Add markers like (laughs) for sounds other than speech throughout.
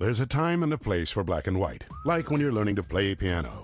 There's a time and a place for black and white, like when you're learning to play piano,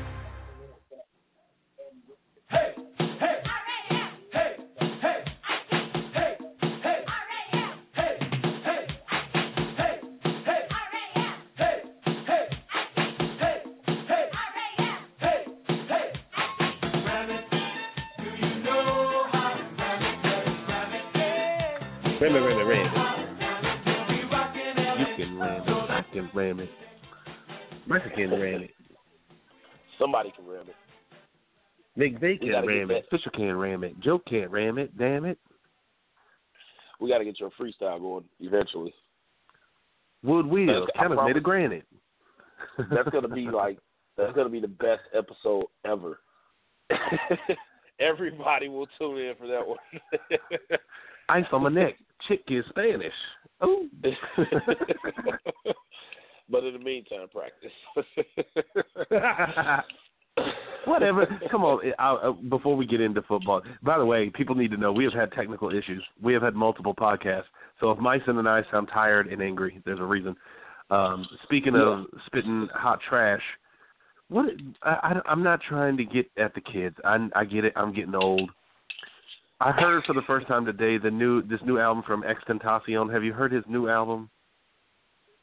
Can ram it. Mexican ram it. Somebody can ram it. McVay can gotta ram it. Fisher can't ram it. Joe can't ram it. Damn it. We got to get your freestyle going eventually. Wood wheel. Kind of made a granite. (laughs) That's gonna be like that's gonna be the best episode ever. (laughs) Everybody will tune in for that one. (laughs) Ice on my neck. Chick is Spanish. Oh. but in the meantime, practice. Whatever. Come on. I, uh, before we get into football, by the way, people need to know we have had technical issues. We have had multiple podcasts. So if Myson and I sound tired and angry, there's a reason. Um, speaking of spitting hot trash, what I, I, I'm not trying to get at the kids. I, I get it. I'm getting old. I heard for the first time today the new this new album from XXXTentacion. Have you heard his new album?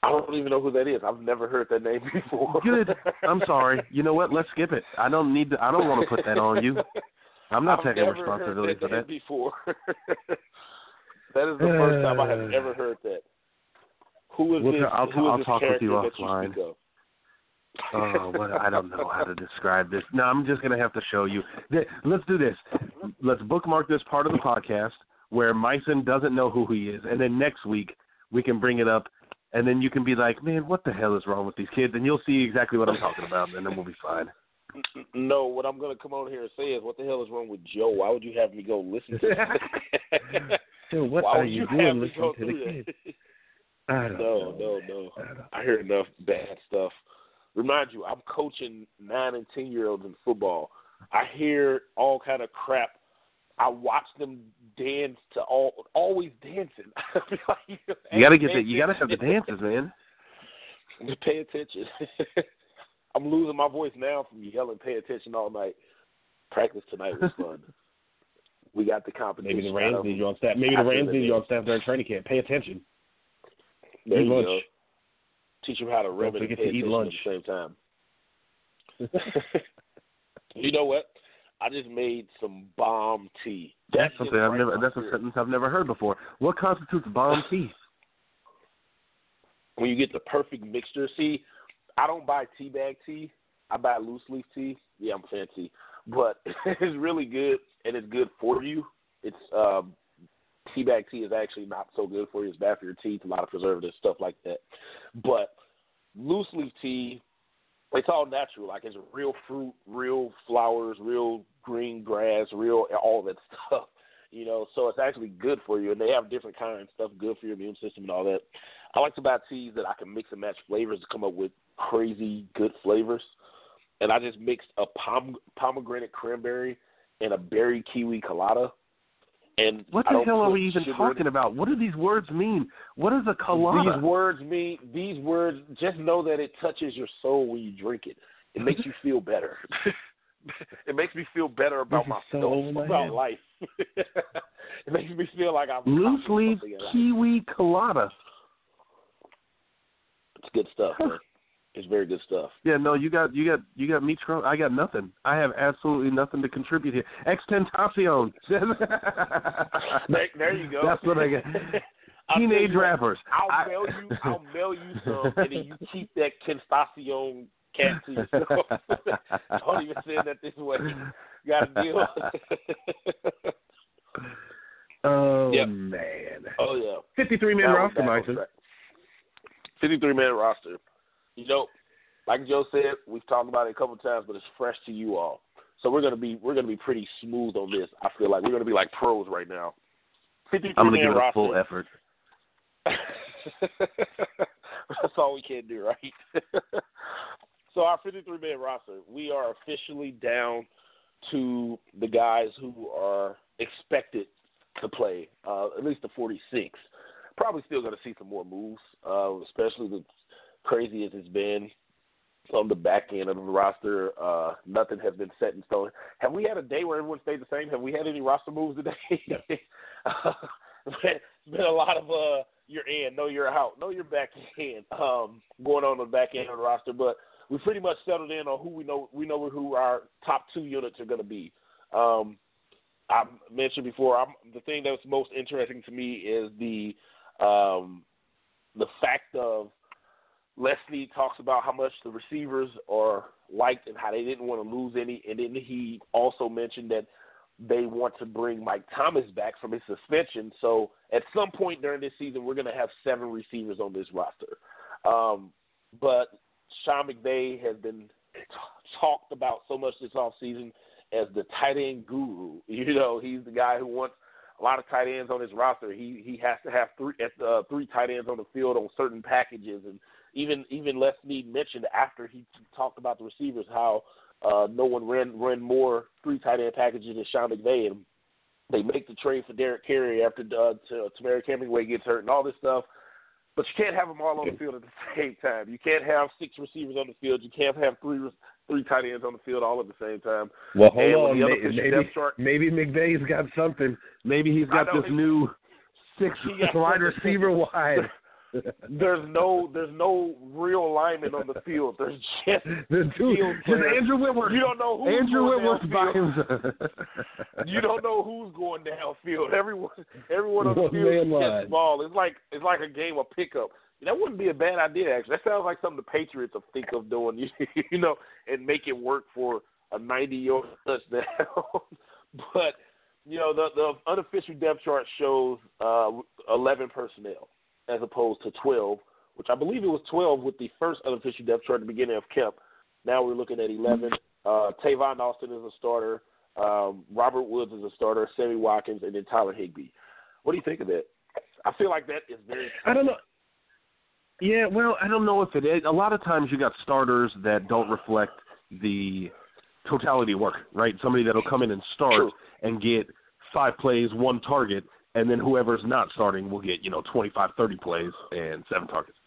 I don't even know who that is. I've never heard that name (laughs) before. Good. I'm sorry. You know what? Let's skip it. I don't need to. I don't want to put that on you. I'm not I've taking never responsibility heard for that that. Before. (laughs) that is the first time I have Uh. ever heard that. Who is We'll this? ta- I'll, who is I'll this talk with you offline. You? Oh, what I don't know how to describe this. No, I'm just gonna have to show you. Let's do this. Let's bookmark this part of the podcast where Myson doesn't know who he is, and then next week we can bring it up, and then you can be like, "Man, what the hell is wrong with these kids?" And you'll see exactly what I'm talking about, and then we'll be fine. No, what I'm going to come on here and say is, what the hell is wrong with Joe? Why would you have me go listen to that? (laughs) So what Why are you have doing listening to the kids? (laughs) I don't No, know. no, no. I hear enough bad stuff. Remind you, I'm coaching nine and ten year olds in football. I hear all kind of crap. I watch them dance to all always dancing. (laughs) I be like, You gotta get pay the you gotta have the attention. dances, man. Just (laughs) pay attention. (laughs) I'm losing my voice now from yelling "pay attention" all night. Practice tonight was fun. we got the competition. Maybe the Rams need you on staff. Maybe the after Rams the need you on game. staff during training camp. Pay attention. There Eat you lunch. go. Teach them how to rub it and forget pay to eat lunch. at the same time. you know what? I just made some bomb tea. That's something I've right never. That's a sentence I've never heard before. What constitutes bomb tea? (laughs) When you get the perfect mixture. See, I don't buy tea bag tea. I buy loose leaf tea. Yeah, I'm fancy, but (laughs) it's really good and it's good for you. It's um, tea bag tea is actually not so good for you. It's bad for your teeth. A lot of preservatives, stuff like that. But loose leaf tea, it's all natural. Like it's real fruit, real flowers, real green grass, real all that (laughs) stuff. You know, so it's actually good for you. And they have different kinds, of stuff good for your immune system and all that. I like to buy teas that I can mix and match flavors to come up with crazy good flavors. And I just mixed a pom- pomegranate cranberry and a berry kiwi colada. And What the hell are we even talking about? What do these words mean? What is a colada? These words mean these words. Just know that it touches your soul when you drink it. It makes you feel better. (laughs) it makes me feel better about so myself, my about life. (laughs) it makes me feel like I'm Loose leaf something in life. kiwi colada. It's good stuff, man. It's very good stuff. Yeah, no, you got you got you got me. Trump. I got nothing. I have absolutely nothing to contribute here. XXXTentacion. (laughs) There, there you go. That's what I got. (laughs) Teenage you rappers. I'll I- mail you. (laughs) I'll mail you some, and then you keep that Kenstacion cat to yourself. Don't even say that this way. Got a deal. Oh Yep. man, oh yeah. fifty-three man roster, Mike. Fifty-three man roster. You know, like Joe said, we've talked about it a couple times, but it's fresh to you all. So we're gonna be we're gonna be pretty smooth on this. I feel like we're gonna be like pros right now. I'm gonna give it a full effort. (laughs) That's all we can do, right? (laughs) so our 53 man roster, we are officially down to the guys who are expected to play, uh, at least the 46. Probably still going to see some more moves, uh, especially the crazy as it's been on the back end of the roster. Uh, nothing has been set in stone. Have we had a day where everyone stayed the same? Have we had any roster moves today? (laughs) uh, it's been a lot of uh, you're in, no, you're out, no, you're back in, um, going on the back end of the roster. But we pretty much settled in on who we know. We know who our top two units are going to be. Um, I mentioned before. I'm, the thing that's most interesting to me is the um, the fact of Leslie talks about how much the receivers are liked and how they didn't want to lose any, and then he also mentioned that they want to bring Mike Thomas back from his suspension. So at some point during this season, we're going to have seven receivers on this roster. Um, but Sean McVay has been t- (laughs) talked about so much this offseason as the tight end guru. (laughs) You know, he's the guy who wants a lot of tight ends on his roster. He he has to have three uh, three tight ends on the field on certain packages, and even even Les Snead mentioned after he talked about the receivers how uh, no one ran ran more three tight end packages than Sean McVay, and they make the trade for Derek Carrier after uh, to, Temarrick Hemingway gets hurt and all this stuff. But you can't have them all on the field at the (laughs) same time. You can't have six receivers on the field. You can't have three three tight ends on the field all at the same time. Well, hold with on. Maybe, depth chart- maybe McVay's got something. Maybe he's got this he- new (laughs) six (laughs) wide receiver wide. There's no there's no real lineman on the field. There's just (laughs) The dude, field just. Andrew Whitworth. You don't know who's Andrew going Whitworth by himself. You don't know who's going downfield. Everyone everyone on the field is line. ball. It's like it's like a game of pickup. That wouldn't be a bad idea actually. That sounds like something the Patriots would think of doing. (laughs) You know, and make it work for a 90 yard touchdown. (laughs) but you know, the the unofficial depth chart shows uh, 11 personnel as opposed to 12, which I believe it was 12 with the first unofficial depth chart at the beginning of camp. Now we're looking at 11. Uh, Tavon Austin is a starter. Um, Robert Woods is a starter. Sammy Watkins, and then Tyler Higbee. What do you think of that? I feel like that is very. I don't know. Yeah, well, I don't know if it is. A lot of times you got starters that don't reflect the totality of work, right? Somebody that'll come in and start True. and get five plays, one target, and then whoever's not starting will get, you know, 25, 30 plays and seven targets.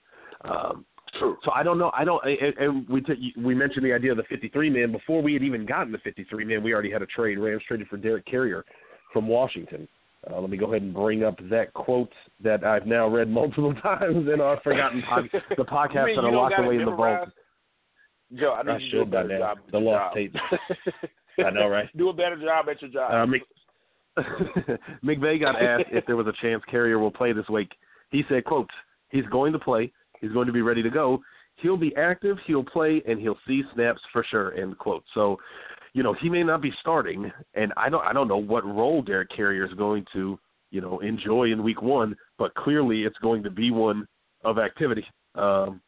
Um, True. so I don't know. I don't. And, and we t- we mentioned the idea of the 53 man before we had even gotten the 53 man. We already had a trade. Rams traded for Derek Carrier from Washington. Uh, let me go ahead and bring up that quote that I've now read (laughs) multiple times in our forgotten (laughs) pod- the podcast mean that are locked away in the vault. Joe, I need I you to do a better job. The lost job. tapes. (laughs) I know, right? Do a better job at your job. Uh, Mc, (laughs) McVay got asked if there was a chance Carrier will play this week. He said, "quote He's going to play. He's going to be ready to go. He'll be active. He'll play, and he'll see snaps for sure." End quote. So, you know, he may not be starting, and I don't. I don't know what role Derek Carrier is going to, you know, enjoy in Week One, but clearly it's going to be one of activity. Um,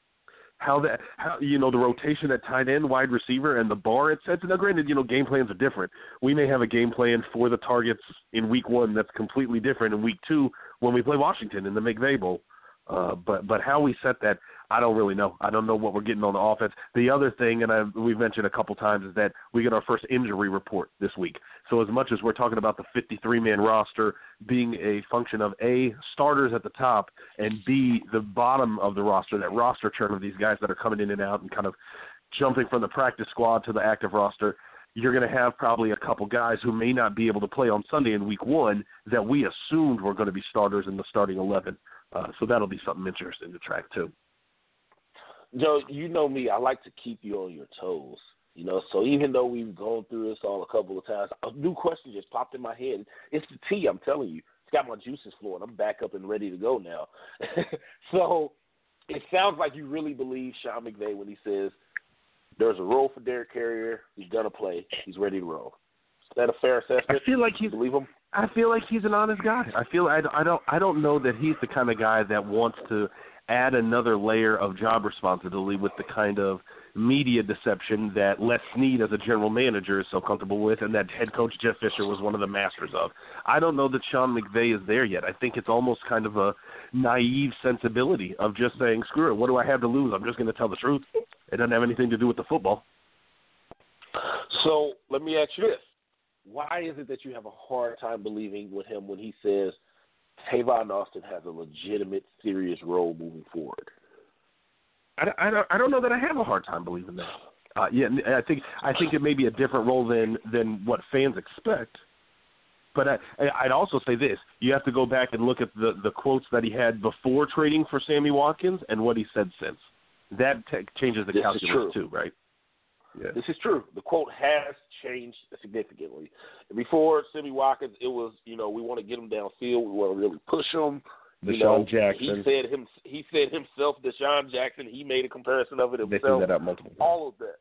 how that how you know the rotation at tight end, wide receiver, and the bar it sets. Now, granted, you know game plans are different. We may have a game plan for the targets in week one that's completely different in week two when we play Washington in the McVay Bowl. Uh, but but how we set that, I don't really know. I don't know what we're getting on the offense. The other thing, and I, we've mentioned a couple times, is that we get our first injury report this week. So as much as we're talking about the 53-man roster being a function of a starters at the top and b the bottom of the roster, that roster churn of these guys that are coming in and out and kind of jumping from the practice squad to the active roster. You're going to have probably a couple guys who may not be able to play on Sunday in Week One that we assumed were going to be starters in the starting eleven. Uh, so that'll be something interesting to track too. Joe, you know me. I like to keep you on your toes. You know, so even though we've gone through this all a couple of times, a new question just popped in my head. It's the tea. I'm telling you, it's got my juices flowing. I'm back up and ready to go now. (laughs) so it sounds like you really believe Sean McVay when he says there's a role for Derek Carrier. He's gonna play. He's ready to roll. Is that a fair assessment? I feel like he's believe him. I feel like he's an honest guy. I feel I, I don't I don't know that he's the kind of guy that wants to add another layer of job responsibility with the kind of media deception that Les Snead as a general manager is so comfortable with and that head coach Jeff Fisher was one of the masters of. I don't know that Sean McVay is there yet. I think it's almost kind of a naive sensibility of just saying, Screw it, what do I have to lose? I'm just gonna tell the truth. It doesn't have anything to do with the football. So let me ask you this: Why is it that you have a hard time believing with him when he says Tavon Austin has a legitimate, serious role moving forward? I, I, don't, I don't know that I have a hard time believing that. Uh, yeah, I think I think it may be a different role than than what fans expect. But I, I'd also say this: you have to go back and look at the the quotes that he had before trading for Sammy Watkins and what he said since. That t- changes the This calculus too, right? Yeah. This is true. The quote has changed significantly. Before Sammy Watkins, it was you know we want to get him downfield, we want to really push him. You Deshaun know, Jackson. He said him. He said himself, DeSean Jackson. He made a comparison of it They himself. threw that out multiple times. all of that.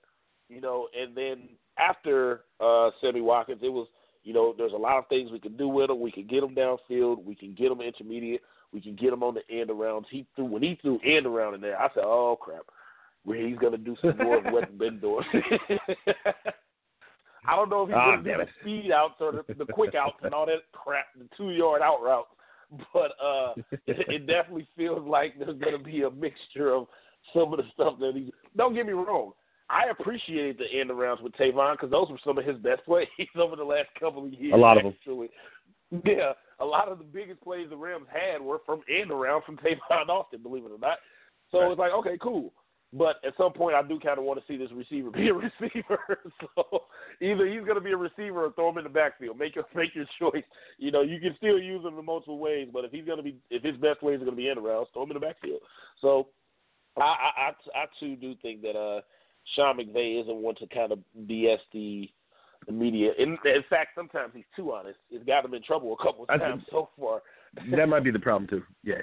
You know, and then after uh Sammy Watkins, it was you know there's a lot of things we can do with him. We can get him downfield. We can get him intermediate. We can get him on the end arounds. He threw when he threw end around in there. I said, oh crap, where he's gonna do some more of what he's been doing. (laughs) I don't know if he's Ah, gonna do the speed outs or the, the quick outs and all that crap, the two yard out routes, But uh it, it definitely feels like there's gonna be a mixture of some of the stuff that he. Don't get me wrong. I appreciated the end arounds with Tavon because those were some of his best plays (laughs) over the last couple of years. A lot of. Actually, yeah, a lot of the biggest plays the Rams had were from end around from Tavon Austin. Believe it or not. So Right. it's like okay, cool. But at some point, I do kind of want to see this receiver be a (laughs) receiver. so either he's going to be a receiver or throw him in the backfield. Make your make your choice. You know, you can still use him in multiple ways, but if he's going to be if his best ways are going to be end arounds, throw him in the backfield. So I I, I, I too do think that uh Sean McVay isn't one to kind of BS the the media. In, in fact, sometimes he's too honest. It's got him in trouble a couple of times so far. that might be the problem too. Yeah.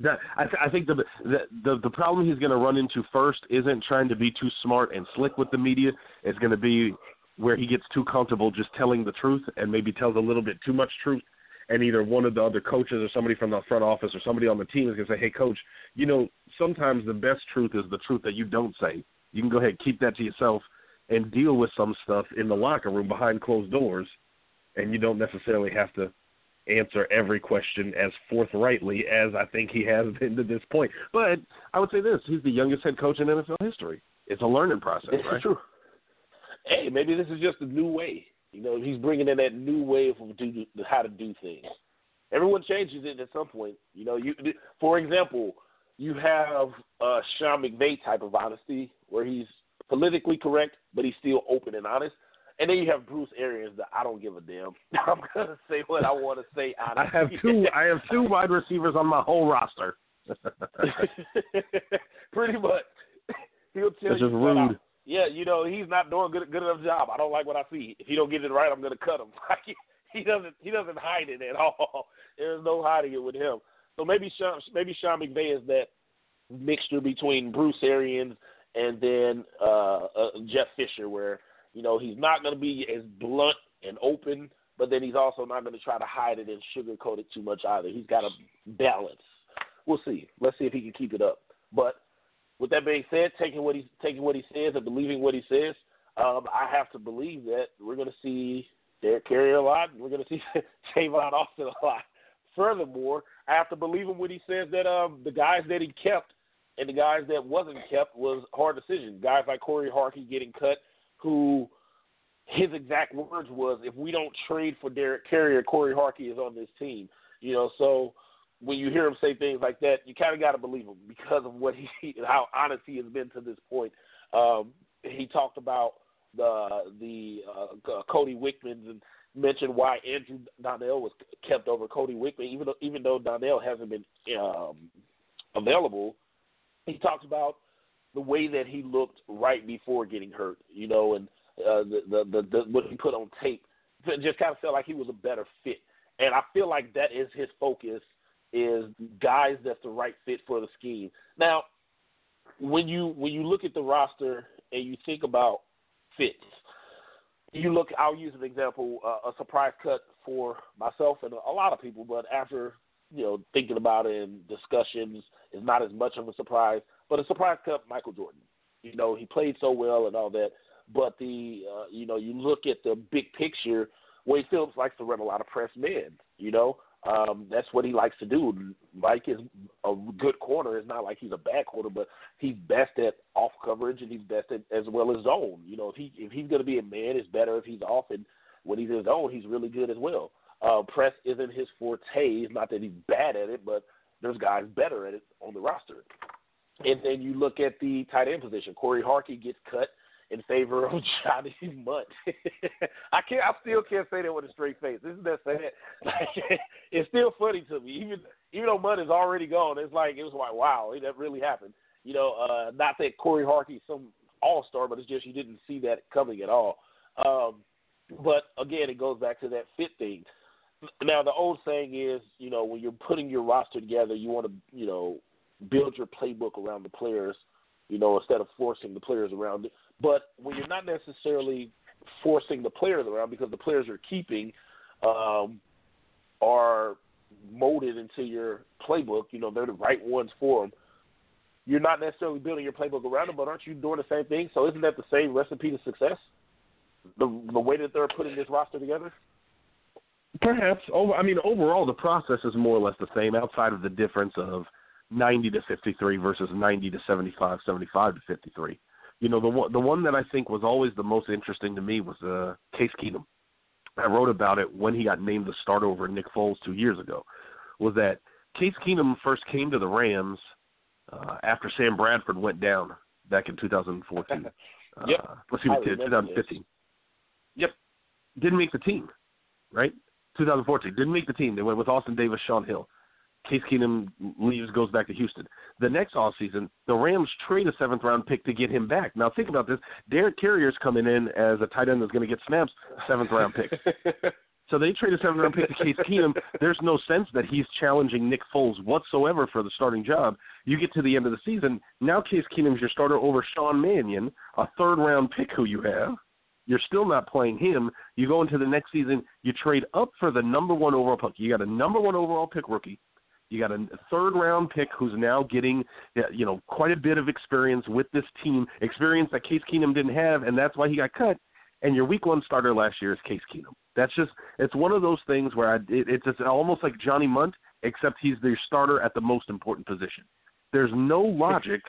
That, I, th- I think the, the the the problem he's going to run into first isn't trying to be too smart and slick with the media. It's going to be where he gets too comfortable just telling the truth and maybe tells a little bit too much truth. And either one of the other coaches or somebody from the front office or somebody on the team is going to say, "Hey, coach, you know sometimes the best truth is the truth that you don't say. You can go ahead and keep that to yourself and deal with some stuff in the locker room behind closed doors, and you don't necessarily have to." Answer every question as forthrightly as I think he has (laughs) been to this point. But I would say this: he's the youngest head coach in NFL history. It's a learning process, This right? true. Hey, maybe this is just a new way. You know, he's bringing in that new way of do, how to do things. Everyone changes it at some point. You know, you for example, you have uh, Sean McVay type of honesty where he's politically correct, but he's still open and honest. And then you have Bruce Arians that I don't give a damn. (laughs) I'm gonna say what I want to say. I have two. I have two wide receivers on my whole roster. (laughs) Pretty much. He'll tell That's you just flat out, rude. Yeah, you know he's not doing good good enough job. I don't like what I see. If he don't get it right, I'm going to cut him. (laughs) Like he, he doesn't he doesn't hide it at all. There's no hiding it with him. So maybe Sean maybe Sean McVay is that mixture between Bruce Arians and then uh, uh, Jeff Fisher, where you know he's not going to be as blunt and open, but then he's also not going to try to hide it and sugarcoat it too much either. He's got a balance. We'll see. Let's see if he can keep it up. But with that being said, taking what he taking what he says and believing what he says, um, I have to believe that we're going to see Derek Carrier a lot. We're going (laughs) to see Tavon Austin a lot. Furthermore, I have to believe him when he says that um, the guys that he kept and the guys that wasn't kept was hard decisions. Guys like Cory Harkey getting cut, who his exact words was, "If we don't trade for Derek Carrier, Cory Harkey is on this team." You know, so when you hear him say things like that, you kind of got to believe him because of what (laughs) he, how honest he has been to this point. Um, he talked about the the uh, Cody Wichmanns and mentioned why Andrew Donnal was kept over Cody Wichmann, even though even though Donnal hasn't been um, available. He talks about the way that he looked right before getting hurt, you know, and uh, the, the the the what he put on tape, just kind of felt like he was a better fit. And I feel like that is his focus is guys that's the right fit for the scheme. Now, when you when you look at the roster and you think about fits, you look. I'll use an example: uh, a surprise cut for myself and a lot of people. But after you know thinking about it and discussions, is not as much of a surprise. But a surprise cut, Michael Jordan. You know he played so well and all that. But the uh, you know you look at the big picture. Wade Phillips likes to run a lot of press men. You know um, that's what he likes to do. Mike is a good corner. It's not like he's a bad corner, but he's best at off coverage and he's best at as well as zone. You know, if he if he's going to be a man, it's better if he's off, and when he's in zone, he's really good as well. Uh, press isn't his forte. It's not that he's bad at it, but there's guys better at it on the roster. And then you look at the tight end position. Cory Harkey gets cut in favor of (laughs) Johnny Mundt. (laughs) I can't. I still can't say that with a straight face. Isn't that sad? Like, (laughs) it's still funny to me, even even though Mundt is already gone. It's like it was like wow, that really happened. You know, uh, not that Cory Harkey's some all star, but it's just you didn't see that coming at all. Um, but again, it goes back to that fit thing. Now, the old saying is, you know, when you're putting your roster together, you want to, you know, build your playbook around the players, you know, instead of forcing the players around. But when you're not necessarily forcing the players around because the players you're keeping um, are molded into your playbook, you know, they're the right ones for them. You're not necessarily building your playbook around them, but aren't you doing the same thing? So isn't that the same recipe to success? The the way that they're putting this roster together. Perhaps. Over, I mean, overall, the process is more or less the same, outside of the difference of 90 to 53 versus 90 to 75, 75 to 53 you know the one the one that I think was always the most interesting to me was uh, Case Keenum. I wrote about it when he got named the starter over Nick Foles two years ago. Was that Case Keenum first came to the Rams uh, after Sam Bradford went down back in 2014. (laughs) yep. Uh, let's see, what 2015. This. Yep, didn't make the team, right? 2014 didn't make the team. They went with Austin Davis, Shaun Hill. Case Keenum leaves, goes back to Houston. The next offseason, the Rams trade a seventh round pick to get him back. Now think about this: Derek Carrier's coming in as a tight end that's going to get snaps, seventh round pick. (laughs) so they trade a seventh round pick to Case Keenum. There's no sense that he's challenging Nick Foles whatsoever for the starting job. You get to the end of the season, now Case Keenum's your starter over Sean Mannion, a third round pick who you have. You're still not playing him. You go into the next season, you trade up for the number one overall pick. You got a number one overall pick rookie you got a third round pick who's now getting, uh, you know, quite a bit of experience with this team, experience that Case Keenum didn't have, and that's why he got cut. And your week one starter last year is Case Keenum. That's just, it's one of those things where I, it, it's, it's almost like Johnny Mundt, except he's the starter at the most important position. There's no logic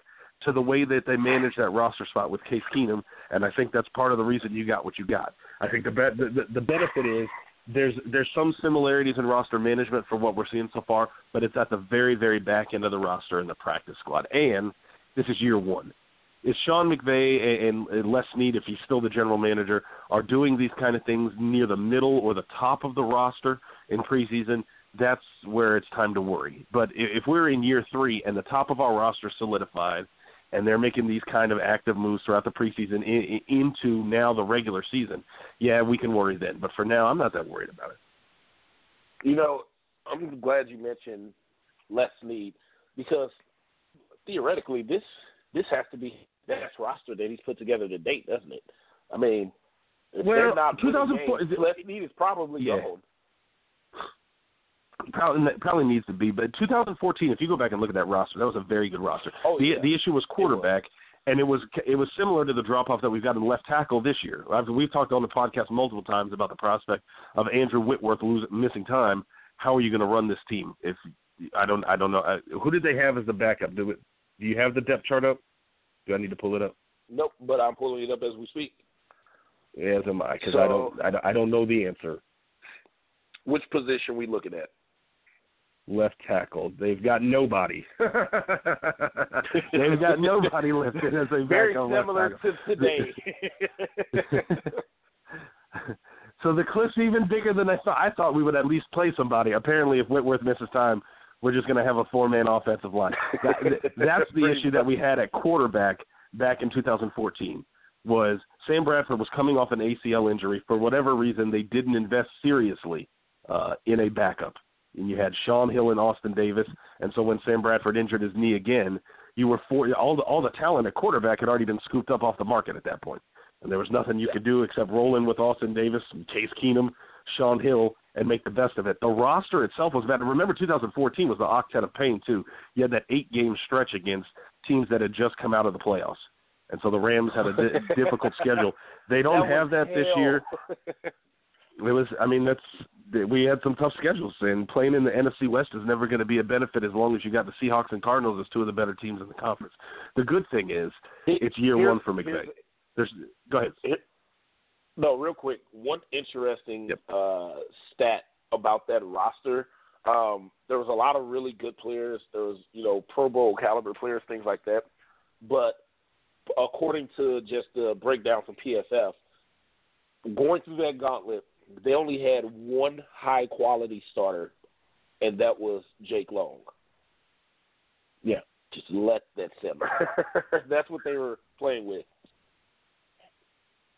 to the way that they manage that roster spot with Case Keenum, and I think that's part of the reason you got what you got. I think the, be- the, the benefit is there's there's some similarities in roster management for what we're seeing so far, but it's at the very very back end of the roster in the practice squad. And this is year one. Is Sean McVay and, and Les Snead, if he's still the general manager, are doing these kind of things near the middle or the top of the roster in preseason? That's where it's time to worry. But if we're in year three and the top of our roster solidified – and they're making these kind of active moves throughout the preseason in, in, into now the regular season, yeah, we can worry then. But for now, I'm not that worried about it. You know, I'm glad you mentioned Les Snead because theoretically, this this has to be best roster that he's put together to date, doesn't it? I mean, well, they're not 2004, Les Snead is probably yeah. gone. Probably, probably needs to be. But 2014, if you go back and look at that roster, that was a very good roster. Oh, the yeah. the issue was quarterback, was. and it was it was similar to the drop off that we've got in left tackle this year. I've, we've talked on the podcast multiple times about the prospect of Andrew Whitworth losing missing time. How are you going to run this team? If I don't I don't know I, who did they have as the backup? Do it? Do you have the depth chart up? Do I need to pull it up? Nope, but I'm pulling it up as we speak. As am I, because so, I don't I, I don't know the answer. Which position we looking at? Left tackle. They've got nobody. (laughs) They've got nobody listed as a very similar to today. (laughs) so the cliff's even bigger than I thought. I thought we would at least play somebody. Apparently, if Whitworth misses time, we're just going to have a four-man offensive line. (laughs) That, that's the issue that we had at quarterback back in 2014. Was Sam Bradford was coming off an ACL injury for whatever reason they didn't invest seriously uh, in a backup, and you had Shaun Hill and Austin Davis, and so when Sam Bradford injured his knee again, you were for all the all the talent at quarterback had already been scooped up off the market at that point, and there was nothing you could do except roll in with Austin Davis, Case Keenum, Shaun Hill, and make the best of it. The roster itself was bad. Remember, 2014 was the octet of pain too. You had that eight-game stretch against teams that had just come out of the playoffs, and so the Rams had a di- (laughs) difficult schedule. They don't that have that hell. this year. (laughs) It was. I mean, that's we had some tough schedules, and playing in the NFC West is never going to be a benefit as long as you got the Seahawks and Cardinals as two of the better teams in the conference. The good thing is it's year Here's- one for McVay. There's go ahead. No, real quick. One interesting Yep. uh, stat about that roster. Um, there was a lot of really good players. There was, you know, Pro Bowl caliber players, things like that. But according to just the breakdown from PFF, going through that gauntlet, they only had one high quality starter, and that was Jake Long. Yeah. Just let that simmer. (laughs) That's what they were playing with.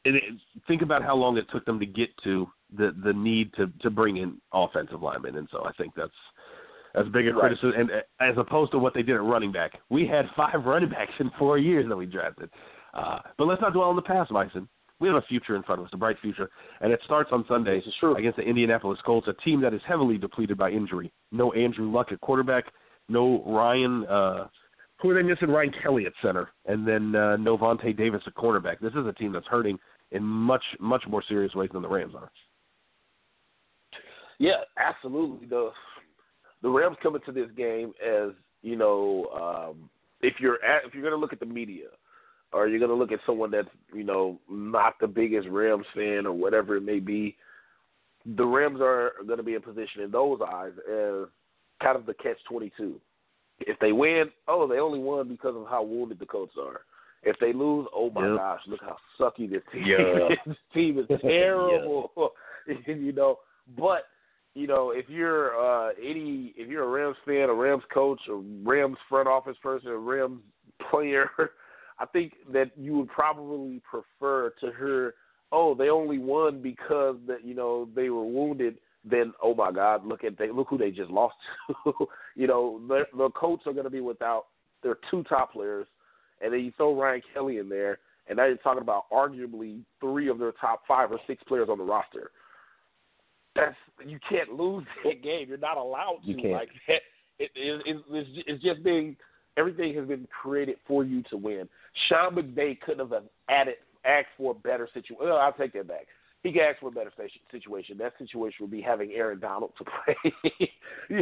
And it, think about how long it took them to get to the the need to to bring in offensive linemen, and so I think that's as big a Right. criticism, and uh, as opposed to what they did at running back. We had five (laughs) running backs in four years that we drafted. Uh, but let's not dwell on the past, Bison. We have a future in front of us, a bright future, and it starts on Sunday against the Indianapolis Colts, a team that is heavily depleted by injury. No Andrew Luck at quarterback, no Ryan. Uh, who are they missing? Ryan Kelly at center, and then uh, no Vontae Davis at cornerback. This is a team that's hurting in much much more serious ways than the Rams are. Yeah, absolutely. The the Rams come into this game as you know, um, if you're at, if you're going to look at the media, or you're going to look at someone that's you know not the biggest Rams fan or whatever it may be, the Rams are going to be in position in those eyes as kind of the catch twenty two. If they win, oh, they only won because of how wounded the Colts are. If they lose, oh my Yep. gosh, look how sucky this team Yeah. is. (laughs) this team is (laughs) terrible. (laughs) you know, but you know, if you're uh any if you're a Rams fan, a Rams coach, a Rams front office person, a Rams player, I think that you would probably prefer to hear, oh, they only won because that you know they were wounded. Then, oh my God, look at they look who they just lost to. (laughs) you know, the the Colts are going to be without their two top players, and then you throw Ryan Kelly in there, and now you're talking about arguably three of their top five or six players on the roster that's you can't lose (laughs) that game. You're not allowed to You like that. (laughs) It, it, it, it's, it's just being everything has been created for you to win. Sean McVay couldn't have added asked for a better situation. Well, I'll take that back. He could ask for a better situation. That situation would be having Aaron Donald to (laughs) play.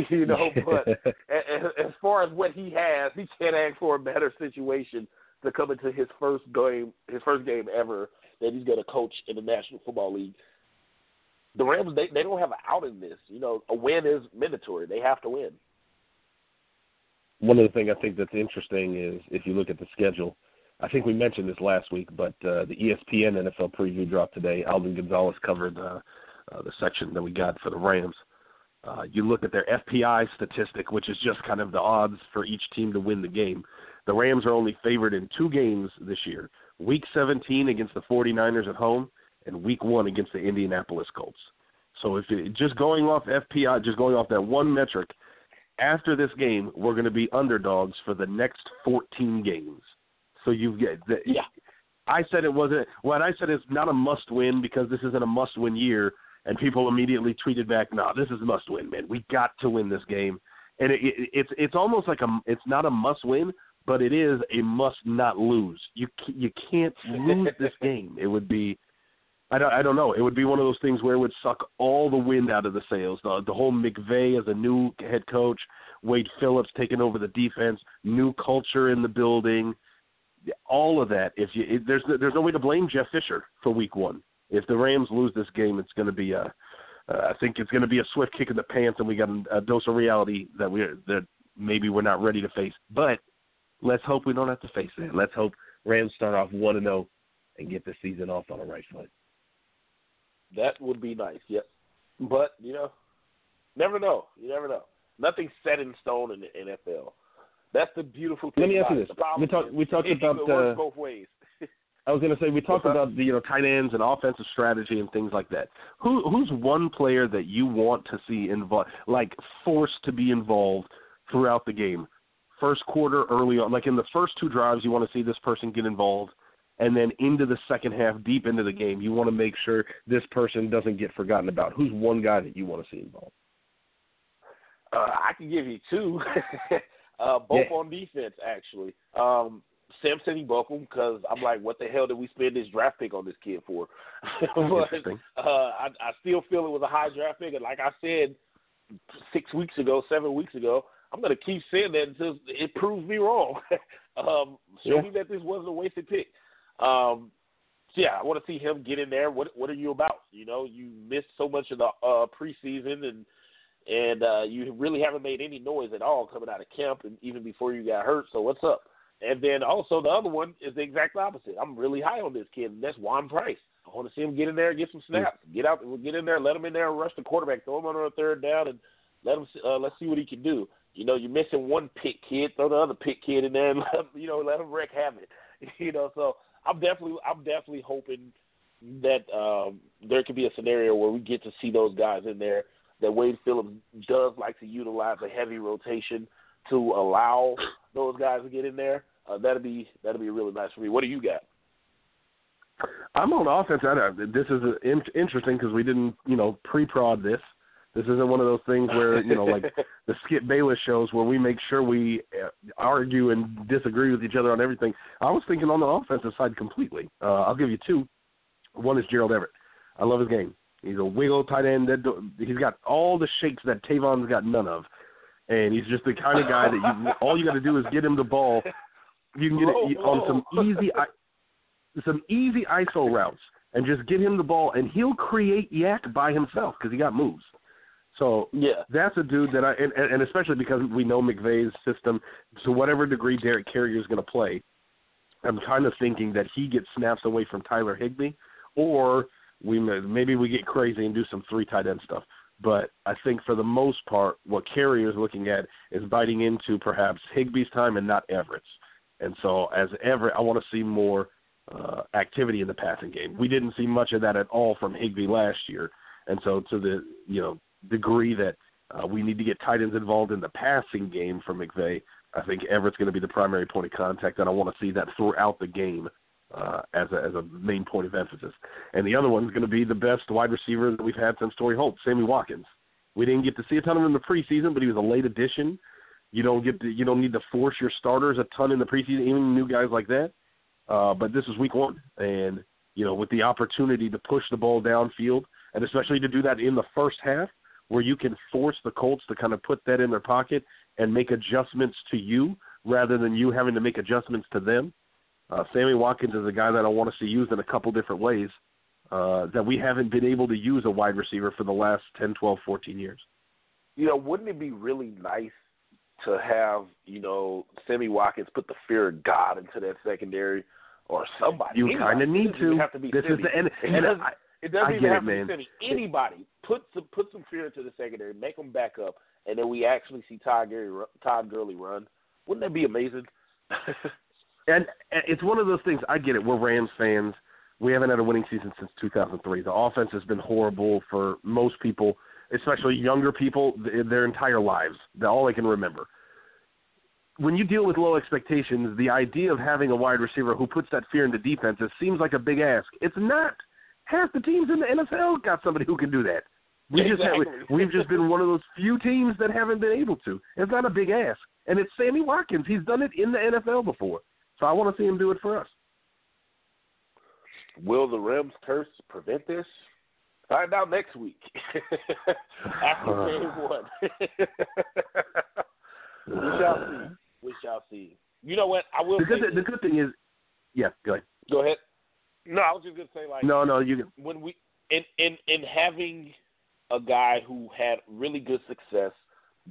you know, but (laughs) as far as what he has, he can't ask for a better situation to come into his first game, his first game ever that he's going to coach in the National Football League the Rams they they don't have an out in this. You know, a win is mandatory. They have to win. One of the things I think that's interesting is if you look at the schedule, I think we mentioned this last week, but uh, the ESPN NFL preview dropped today. Alden Gonzalez covered uh, uh, the section that we got for the Rams. Uh, you look at their FPI statistic, which is just kind of the odds for each team to win the game. The Rams are only favored in two games this year Week 17 against the 49ers at home, and Week 1 against the Indianapolis Colts. So if it, just going off FPI, just going off that one metric, after this game, we're going to be underdogs for the next 14 games. So you get the, Yeah. I said it wasn't. when I said it's not a must-win because this isn't a must-win year, and people immediately tweeted back, "No, this is must-win, man. We got to win this game." And it, it, it's it's almost like a it's not a must-win, but it is a must-not lose. You you can't lose this (laughs) game. It would be I don't, I don't know. It would be one of those things where it would suck all the wind out of the sails. The, the whole McVay as a new head coach, Wade Phillips taking over the defense, new culture in the building, all of that. If you, it, there's there's no way to blame Jeff Fisher for Week One. If the Rams lose this game, it's going to be a, uh, I think it's going to be a swift kick in the pants, and we got a, a dose of reality that we that maybe we're not ready to face. But let's hope we don't have to face that. Let's hope Rams start off one and zero and get the season off on the right foot. That would be nice. Yep. But you know, never know. You never know. Nothing's set in stone in the NFL. That's the beautiful thing. Let me ask you this. We talked- is we talked about, uh, both ways. (laughs) I was going to say we talked about the you know tight ends and offensive strategy and things like that. Who who's one player that you want to see involved, like forced to be involved throughout the game, first quarter, early on, like in the first two drives, you want to see this person get involved, and then into the second half, deep into the game, you want to make sure this person doesn't get forgotten about. Who's one guy that you want to see involved? Uh, I can give you two, (laughs) uh, both Yeah. on defense actually. Um, Samson Ebukam because I'm like, what the hell did we spend this draft pick on this kid for? (laughs) but uh, I, I still feel it was a high draft pick, and like I said six weeks ago, seven weeks ago, I'm gonna keep saying that until it proves me wrong. (laughs) um, show Yeah. me that this wasn't a wasted pick. Um, so yeah, I want to see him get in there. What What are you about? You know, you missed so much of the uh, preseason and and uh, you really haven't made any noise at all coming out of camp and even before you got hurt. So what's up? And then also the other one is the exact opposite. I'm really high on this kid, and that's Juan Price. I want to see him get in there, get some snaps, get out, get in there, let him in there rush the quarterback, throw him on a third down, and let him uh, let's see what he can do. You know, you're missing one pick kid, throw the other pick kid in there, and (laughs) let him, you know let him wreak havoc. (laughs) You know, so I'm definitely I'm definitely hoping that um, there could be a scenario where we get to see those guys in there. That Wade Phillips does like to utilize a heavy rotation to allow those guys to get in there. Uh, that'd be that'd be really nice for me. What do you got? I'm on offense. I, this is in, interesting because we didn't, you know, pre-prod this. This isn't one of those things where, you know, like (laughs) the Skip Bayless shows where we make sure we uh, argue and disagree with each other on everything. I was thinking on the offensive side completely. Uh, I'll give you two. One is Gerald Everett. I love his game. He's a wiggle tight end. That he's got all the shakes that Tavon's got none of, and he's just the kind of guy that you, all you got to do is get him the ball. You can get it on some easy, some easy ISO routes, and just get him the ball, and he'll create YAC by himself because he got moves. So Yeah. that's a dude that I and, and especially because we know McVay's system to whatever degree Derek Carrier is going to play. I'm kind of thinking that he gets snaps away from Tyler Higbee, or we may- maybe we get crazy and do some three tight end stuff. But I think for the most part, what Carrier is looking at is biting into perhaps Higbee's time and not Everett's. And so as Everett, I want to see more uh, activity in the passing game. We didn't see much of that at all from Higbee last year, and so to the you know degree that uh, we need to get tight ends involved in the passing game for McVay, I think Everett's going to be the primary point of contact, and I want to see that throughout the game uh, as a as a main point of emphasis. And the other one's going to be the best wide receiver that we've had since Torry Holt, Sammy Watkins. We didn't get to see a ton of him in the preseason, but he was a late addition. You don't get to, you don't need to force your starters a ton in the preseason, even new guys like that. Uh, but this is week one, and you know with the opportunity to push the ball downfield, and especially to do that in the first half, where you can force the Colts to kind of put that in their pocket and make adjustments to you rather than you having to make adjustments to them. Uh, Sammy Watkins is a guy that I want to see used in a couple different ways uh, that we haven't been able to use a wide receiver for the last 10, 12, 14 years. You know, wouldn't it be really nice to have you know Sammy Watkins put the fear of God into that secondary or somebody? You kind of need to. Have to be this is the and, It and I, It doesn't I even have it, to man. be. Anybody put some put some fear into the secondary, make them back up, and then we actually see Todd Gurley Todd Gurley run. Wouldn't that be amazing? (laughs) and, and it's one of those things. I get it. We're Rams fans. We haven't had a winning season since 2003. The offense has been horrible for most people, especially younger people, th- their entire lives. That all they can remember. When you deal with low expectations, the idea of having a wide receiver who puts that fear into defenses seems like a big ask. It's not. Half the teams in the NFL got somebody who can do that. We just have, Exactly. we've just been one of those few teams that haven't been able to. It's not a big ask, and it's Sammy Watkins. He's done it in the NFL before, so I want to see him do it for us. Will the Rams curse prevent this? Find out next week (laughs) after (sighs) game one. (laughs) we shall see. We shall see. You know what? I will The good, the good thing is, yeah, go ahead. Go ahead. No, I was just gonna say like No, no, you can. when we in in in having a guy who had really good success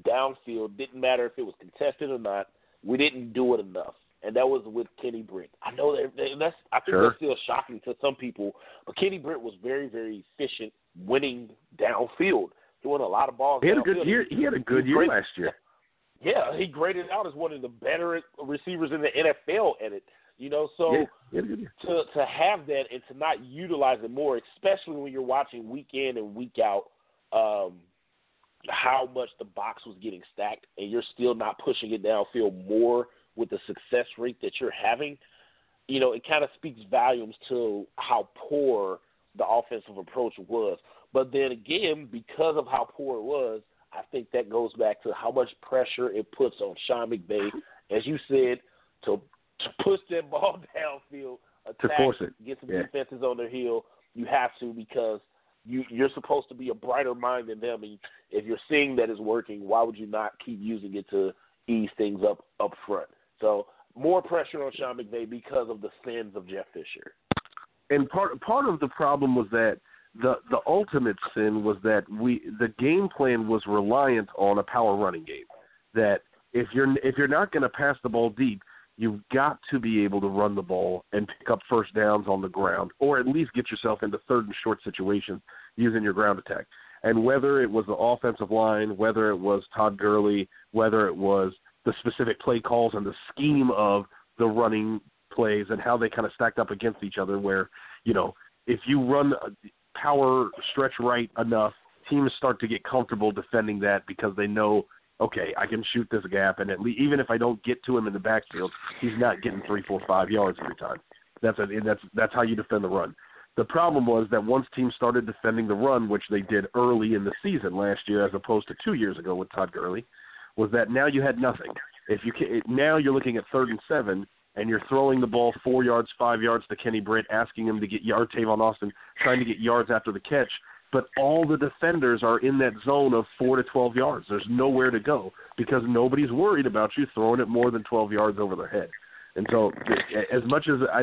downfield, didn't matter if it was contested or not, we didn't do it enough. And that was with Kenny Britt. I know that and that's I think Sure. that's still shocking to some people, but Kenny Britt was very, very efficient winning downfield. throwing a lot of balls. He had a good year. He had a good year last year. Yeah, he graded out as one of the better receivers in the NFL at it. You know, so yeah, had a to to have that and to not utilize it more, especially when you're watching week in and week out, um, how much the box was getting stacked, and you're still not pushing it downfield more with the success rate that you're having. You know, it kind of speaks volumes to how poor the offensive approach was. But then again, because of how poor it was, I think that goes back to how much pressure it puts on Sean McVay, as you said, to push that ball (laughs) downfield, attack, force it. get some Yeah. defenses on their heel. You have to because you you're supposed to be a brighter mind than them. And if you're seeing that it's working, why would you not keep using it to ease things up up front? So more pressure on Sean McVay because of the sins of Jeff Fisher. and part part of the problem was that the the ultimate sin was that we the game plan was reliant on a power running game. That if you're if you're not going to pass the ball deep, you've got to be able to run the ball and pick up first downs on the ground, or at least get yourself into third and short situations using your ground attack. And whether it was the offensive line, whether it was Todd Gurley, whether it was the specific play calls and the scheme of the running plays and how they kind of stacked up against each other, where you know if you run power stretch right enough, teams start to get comfortable defending that because they know, okay, I can shoot this gap, and at least even if I don't get to him in the backfield, he's not getting three, four, five yards every time. That's a, that's that's how you defend the run. The problem was that once teams started defending the run, which they did early in the season last year, as opposed to two years ago with Todd Gurley, was that now you had nothing. If you can, now you're looking at third and seven, and you're throwing the ball four yards, five yards to Kenny Britt, asking him to get yard Tavon Austin, trying to get yards after the catch. But all the defenders are in that zone of four to twelve yards. There's nowhere to go because nobody's worried about you throwing it more than twelve yards over their head. And so, as much as I,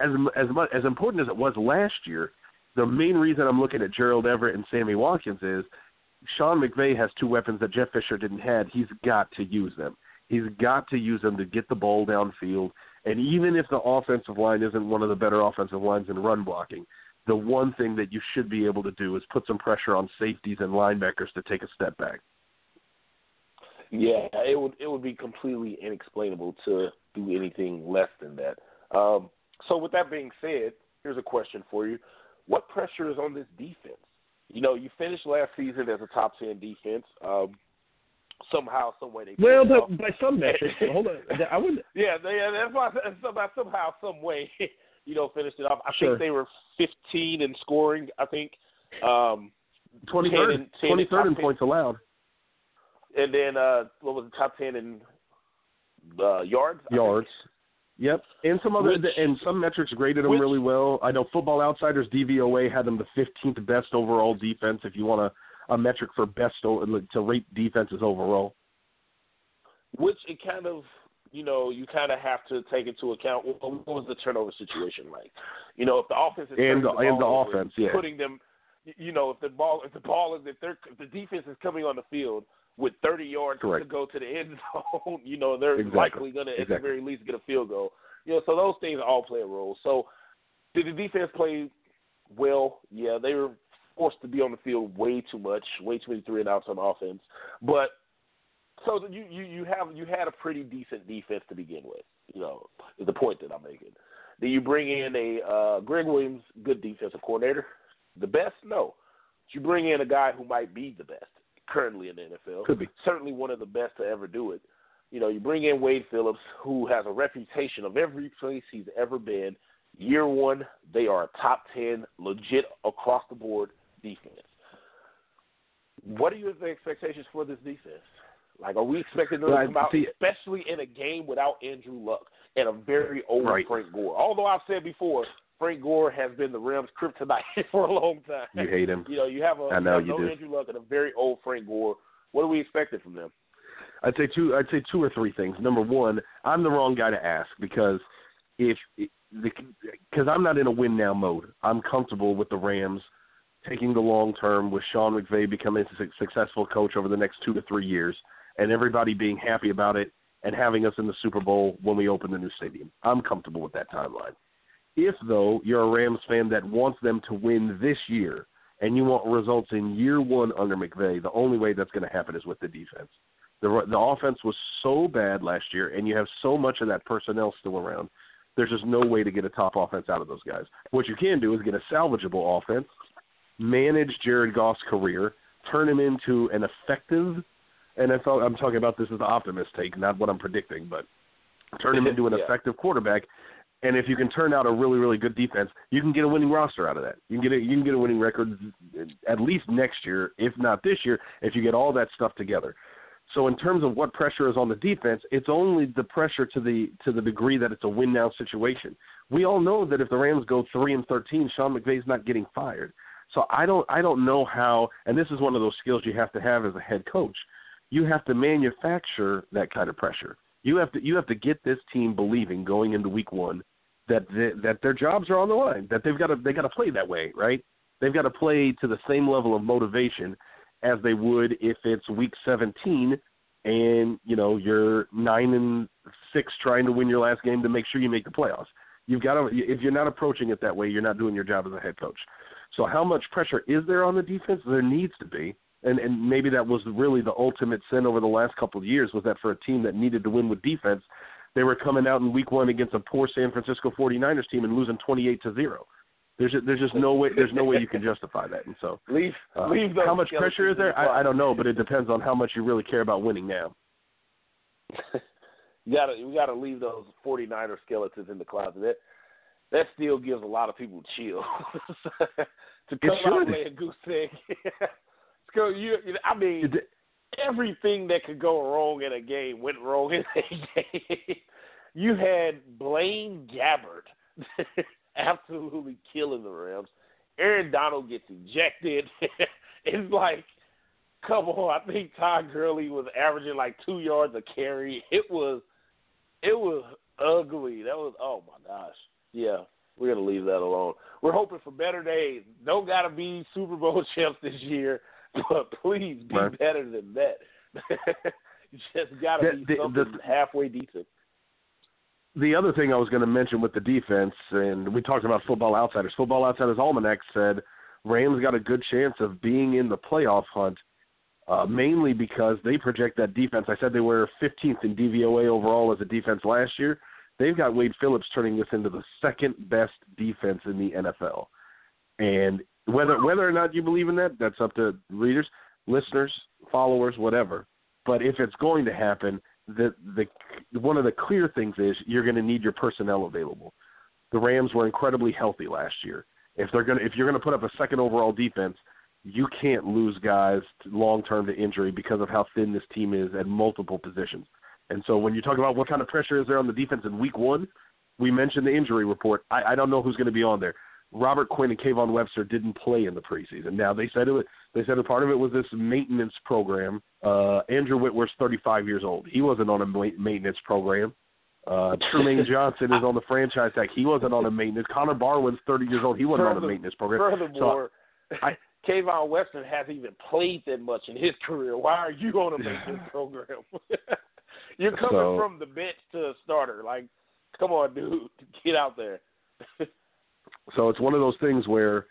as as much as important as it was last year, the main reason I'm looking at Gerald Everett and Sammy Watkins is Sean McVay has two weapons that Jeff Fisher didn't have. He's got to use them. He's got to use them to get the ball downfield. And even if the offensive line isn't one of the better offensive lines in run blocking, the one thing that you should be able to do is put some pressure on safeties and linebackers to take a step back. Yeah, it would it would be completely inexplainable to do anything less than that. Um, so with that being said, here's a question for you: What pressure is on this defense? You know, you finished last season as a top ten defense. Um, somehow, some way they Well, pulled off. but by some metrics, hold on, (laughs) I would. Yeah, yeah, that's why somehow, somehow, some way, you know, finished it off. I Sure. think they were 15 in scoring. I think um, 23rd, 10 and- 10 23rd in 10. points allowed. and then uh, what was the top 10 in uh, yards? Yards. Yep, and some other Which- and some metrics graded them which- really well. I know Football Outsiders DVOA had them the 15th best overall defense. If you want a, a metric for best to rate defenses overall, Which it kind of, you know, you kind of have to take into account what, what was the turnover situation like. You know, if the offense is And the- the and the offense, yeah. putting them, you know, if the ball if the ball is if they're if the defense is coming on the field with 30 yards Correct. to go to the end (laughs) zone, you know, they're Exactly. likely going to at the very least get a field goal. You know, so those things all play a role. So, did the defense play well? Yeah, they were forced to be on the field way too much, way too many three and outs on offense. But so you you you have you had a pretty decent defense to begin with. You know, is the point that I'm making. Then you bring in a uh, Gregg Williams, good defensive coordinator. The best, no. But you bring in a guy who might be the best currently in the NFL. Could be. certainly one of the best to ever do it. You know, you bring in Wade Phillips, who has a reputation of every place he's ever been. Year one, they are a top ten, legit across the board defense. What are your expectations for this defense? Like, are we expecting them Right, to come out, see- especially in a game without Andrew Luck and a very old Right. Frank Gore? Although I've said before, Frank Gore has been the Rams' kryptonite (laughs) for a long time. you hate him. You know, you have a I know you, you no do. Andrew Luck and a very old Frank Gore. What are we expecting from them? I'd say two. I'd say two or three things. Number one, I'm the wrong guy to ask because if because I'm not in a win now mode. I'm comfortable with the Rams taking the long term with Sean McVay becoming a successful coach over the next two to three years, and everybody being happy about it and having us in the Super Bowl when we open the new stadium. I'm comfortable with that timeline. If though you're a Rams fan that wants them to win this year and you want results in year one under McVay, the only way that's going to happen is with the defense. The the offense was so bad last year, and you have so much of that personnel still around. There's just no way to get a top offense out of those guys. What you can do is get a salvageable offense, manage Jared Goff's career, turn him into an effective NFL. I'm talking about this as the optimist take, not what I'm predicting, but turn him (laughs) into an Yeah. effective quarterback. And if you can turn out a really, really good defense, you can get a winning roster out of that. You can get a, you can get a winning record at least next year, if not this year, if you get all that stuff together. So in terms of what pressure is on the defense, it's only the pressure to the to the degree that it's a win now situation. We all know that if the Rams go three and thirteen, Sean McVay's not getting fired. So I don't I don't know how and this is one of those skills you have to have as a head coach. You have to manufacture that kind of pressure. You have to you have to get this team believing going into week one that they, that their jobs are on the line, that they've got to they got to play that way, right? They've got to play to the same level of motivation as they would if it's week 17 and you know you're nine and six trying to win your last game to make sure you make the playoffs. You've got to if you're not approaching it that way, you're not doing your job as a head coach. So how much pressure is there on the defense? There needs to be. And and maybe that was really the ultimate sin over the last couple of years was that for a team that needed to win with defense, they were coming out in week 1 against a poor San Francisco 49ers team and losing 28 to 0. There's just, there's just no way there's no way you can justify that. And so Leave uh, leave those how much pressure is there? I, I don't know, but it depends on how much you really care about winning now. (laughs) you gotta we gotta leave those 49er skeletons in the closet. That that still gives a lot of people chills (laughs) to come out and lay a goose egg. (laughs) so you, I mean, everything that could go wrong in a game went wrong in a (laughs) game. you had Blaine Gabbert (laughs) absolutely killing the Rams. Aaron Donald gets ejected. (laughs) it's like, come on. I think Todd Gurley was averaging like two yards a carry. It was, it was ugly. That was, oh my gosh. Yeah, we're gonna leave that alone. We're hoping for better days. Don't gotta be Super Bowl champs this year, (laughs) but please be Right. better than that. (laughs) you just gotta be the- something the- halfway decent. the other thing I was going to mention with the defense, and we talked about Football Outsiders. Football Outsiders Almanac said Rams got a good chance of being in the playoff hunt, uh, mainly because they project that defense. I said they were 15th in DVOA overall as a defense last year. They've got Wade Phillips turning this into the second best defense in the NFL. And whether whether or not you believe in that, that's up to readers, listeners, followers, whatever. But if it's going to happen, the the one of the clear things is you're going to need your personnel available. The Rams were incredibly healthy last year. If they're going to if you're going to put up a second overall defense, you can't lose guys long term to injury because of how thin this team is at multiple positions. And so when you talk about what kind of pressure is there on the defense in week one, we mentioned the injury report. I, I don't know who's going to be on there. Robert Quinn and Kayvon Webster didn't play in the preseason. Now they said it. Was, they said a part of it was this maintenance program. Uh, Andrew Whitworth's 35 years old. He wasn't on a maintenance program. Uh, Trumaine (laughs) Johnson is on the franchise tag. He wasn't on a maintenance. Connor Barwin's 30 years old. He wasn't on a maintenance program. Furthermore, I- (laughs) Kayvon Webster hasn't even played that much in his career. Why are you on a maintenance program? (laughs) You're coming So- from the bench to a starter. Like, come on, dude, get out there. So it's one of those things where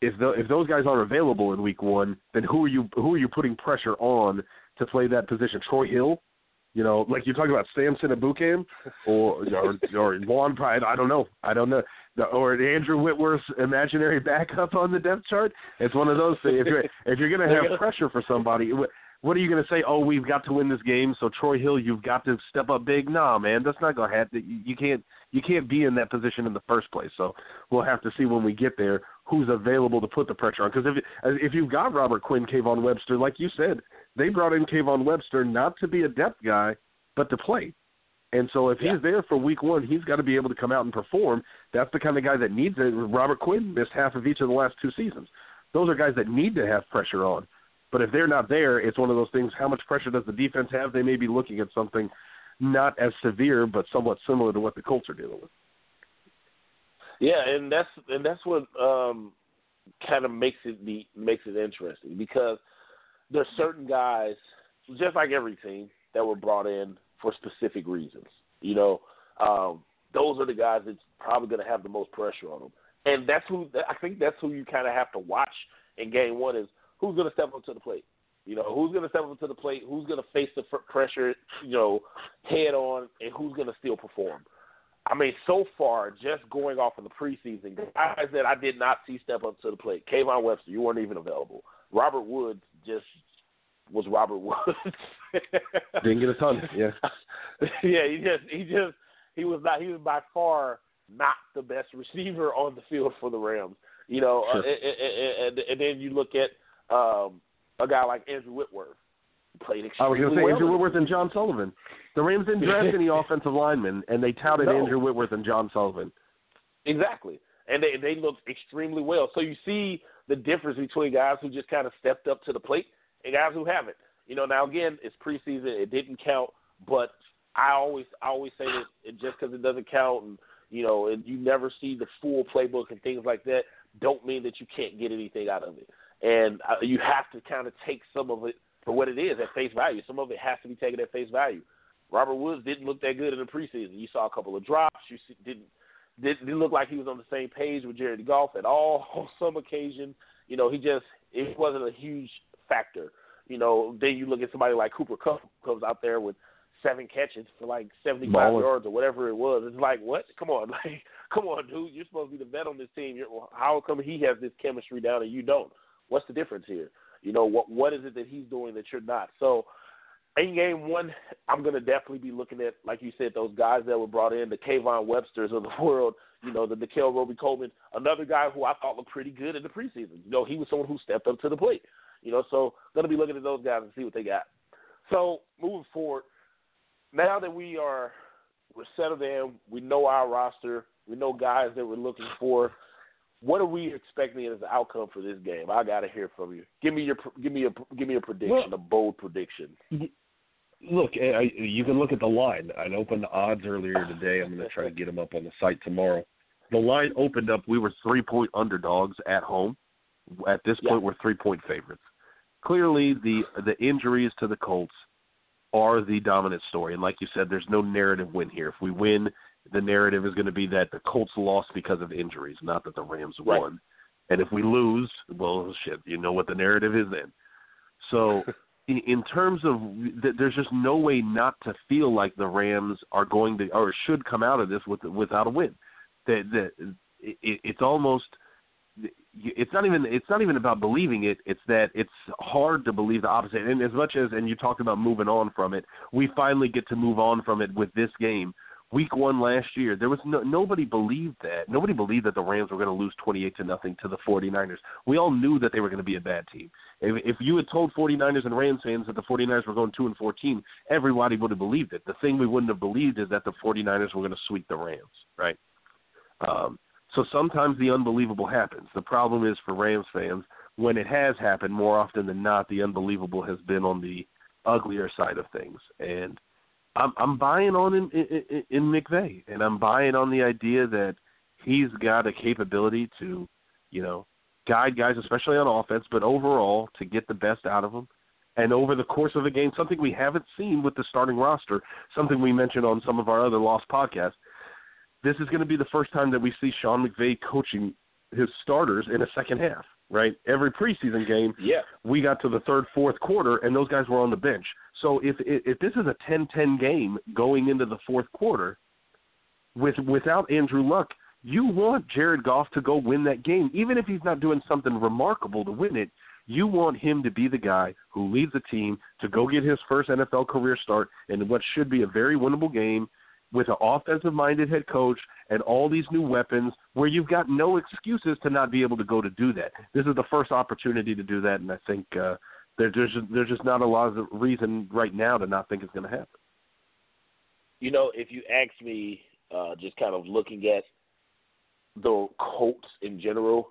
if the, if those guys aren't available in week one, then who are you who are you putting pressure on to play that position? Troy Hill, you know, like you're talking about Samson Ebukam or or or Juan Pride. I don't know. I don't know. The, or Andrew Whitworth's imaginary backup on the depth chart. It's one of those things. If you're if you're going to have pressure for somebody, what, are you going to say? Oh, we've got to win this game. So Troy Hill, you've got to step up big. Nah, man, that's not going to happen. You, you can't you can't be in that position in the first place. So we'll have to see when we get there who's available to put the pressure on. Because if if you've got Robert Quinn, Kayvon Webster, like you said, they brought in Kayvon Webster not to be a depth guy, but to play. And so if Yeah. he's there for week one, he's got to be able to come out and perform. That's the kind of guy that needs it. Robert Quinn missed half of each of the last two seasons. Those are guys that need to have pressure on. But if they're not there, it's one of those things. How much pressure does the defense have? They may be looking at something not as severe, but somewhat similar to what the Colts are dealing with. Yeah, and that's and that's what um kind of makes it be makes it interesting because there's certain guys, just like every team, that were brought in for specific reasons. You know, um, those are the guys that's probably going to have the most pressure on them, and that's who I think that's who you kind of have to watch in game one is who's going to step up to the plate. You know, who's going to step up to the plate? Who's going to face the pressure, you know, head on, and who's going to still perform? I mean, so far, just going off of the preseason, guys that I did not see step up to the plate. Kayvon Webster, you weren't even available. Robert Woods just was Robert Woods. (laughs) Didn't get a ton, yeah. (laughs) yeah, he just he just he was not he was by far not the best receiver on the field for the Rams. You know, sure. uh, and, and, and, then you look at um, a guy like Andrew Whitworth. Played extremely I was going to say well. Andrew Whitworth and John Sullivan. The Rams didn't draft (laughs) any offensive linemen, and they touted no. Andrew Whitworth and John Sullivan. Exactly, and they they looked extremely well. So you see the difference between guys who just kind of stepped up to the plate and guys who haven't. You know, now again, it's preseason; it didn't count, but I always I always say that it, just because it doesn't count and you know, and you never see the full playbook and things like that, don't mean that you can't get anything out of it. And uh, you have to kind of take some of it for what it is at face value. Some of it has to be taken at face value. Robert Woods didn't look that good in the preseason. You saw a couple of drops. You didn't didn't look like he was on the same page with Jared Goff at all (laughs) on some occasion. You know, he just it wasn't a huge factor. You know, then you look at somebody like Cooper Kupp comes out there with seven catches for like seventy five yards or whatever it was. It's like what? Come on, (laughs) like come on, dude. You're supposed to be the vet on this team. You're, how come he has this chemistry down and you don't? What's the difference here? You know what? What is it that he's doing that you're not? So in game one, I'm to definitely be looking at, like you said, those guys that were brought in, the Kayvon Websters of the (laughs) world, you know, the Nickell Robey-Coleman, another guy who I thought looked pretty good in the preseason. You know, he was someone who stepped up to the plate. You know, so to be looking at those guys and see what they got. So moving forward, now that we are we're settled in, we know our roster, we know guys that we're looking for. What are we expecting as the outcome for this game? I got to hear from you. Give me your give me a give me a prediction, well, a bold prediction. Look, eh, I, you can look at the line. I opened the odds earlier today. I'm going to try to get them up on the site tomorrow. The line opened up. We were three point underdogs at home. At this point, yeah. we're three point favorites. Clearly, the the injuries to the Colts are the dominant story. And like you said, there's no narrative win here. If we win, the narrative is going to be that the Colts lost because of injuries, not that the Rams right. won. And if we lose, well, shit, you know what the narrative is then. So, (laughs) in, in terms of, there's just no way not to feel like the Rams are going to or should come out of this with without a win. That that it, it's almost it's not even it's not even about believing it it's that it's hard to believe the opposite and as much as and you talked about moving on from it we finally get to move on from it with this game week one last year there was no, nobody believed that. Nobody believed that the rams were going to lose 28 to nothing to the 49ers we all knew that they were going to be a bad team. If, if you had told 49ers and rams fans that the 49ers were going 2 and 14 everybody would have believed it. The thing we wouldn't have believed is that the 49ers were going to sweep the rams right? Um so sometimes the unbelievable happens. The problem is for Rams fans, when it has happened, more often than not, the unbelievable has been on the uglier side of things. And I'm, I'm buying on in, in, in McVay, and I'm buying on the idea that he's got a capability to, you know, guide guys, especially on offense, but overall to get the best out of them. And over the course of a game, something we haven't seen with the starting roster, something we mentioned on some of our other lost podcasts, this is going to be the first time that we see Sean McVay coaching his starters in a second half, right? Every preseason game, yeah. we got to the third, fourth quarter, and those guys were on the bench. So if if this is a 10-10 game going into the fourth quarter, with without Andrew Luck, you want Jared Goff to go win that game, even if he's not doing something remarkable to win it. You want him to be the guy who leads the team to go get his first NFL career start in what should be a very winnable game with an offensive minded head coach and all these new weapons where you've got no excuses to not be able to go to do that. This is the first opportunity to do that, and I think uh, there's there's just not a lot of reason right now to not think it's going to happen. You know, if you ask me, uh, just kind of looking at the Colts in general,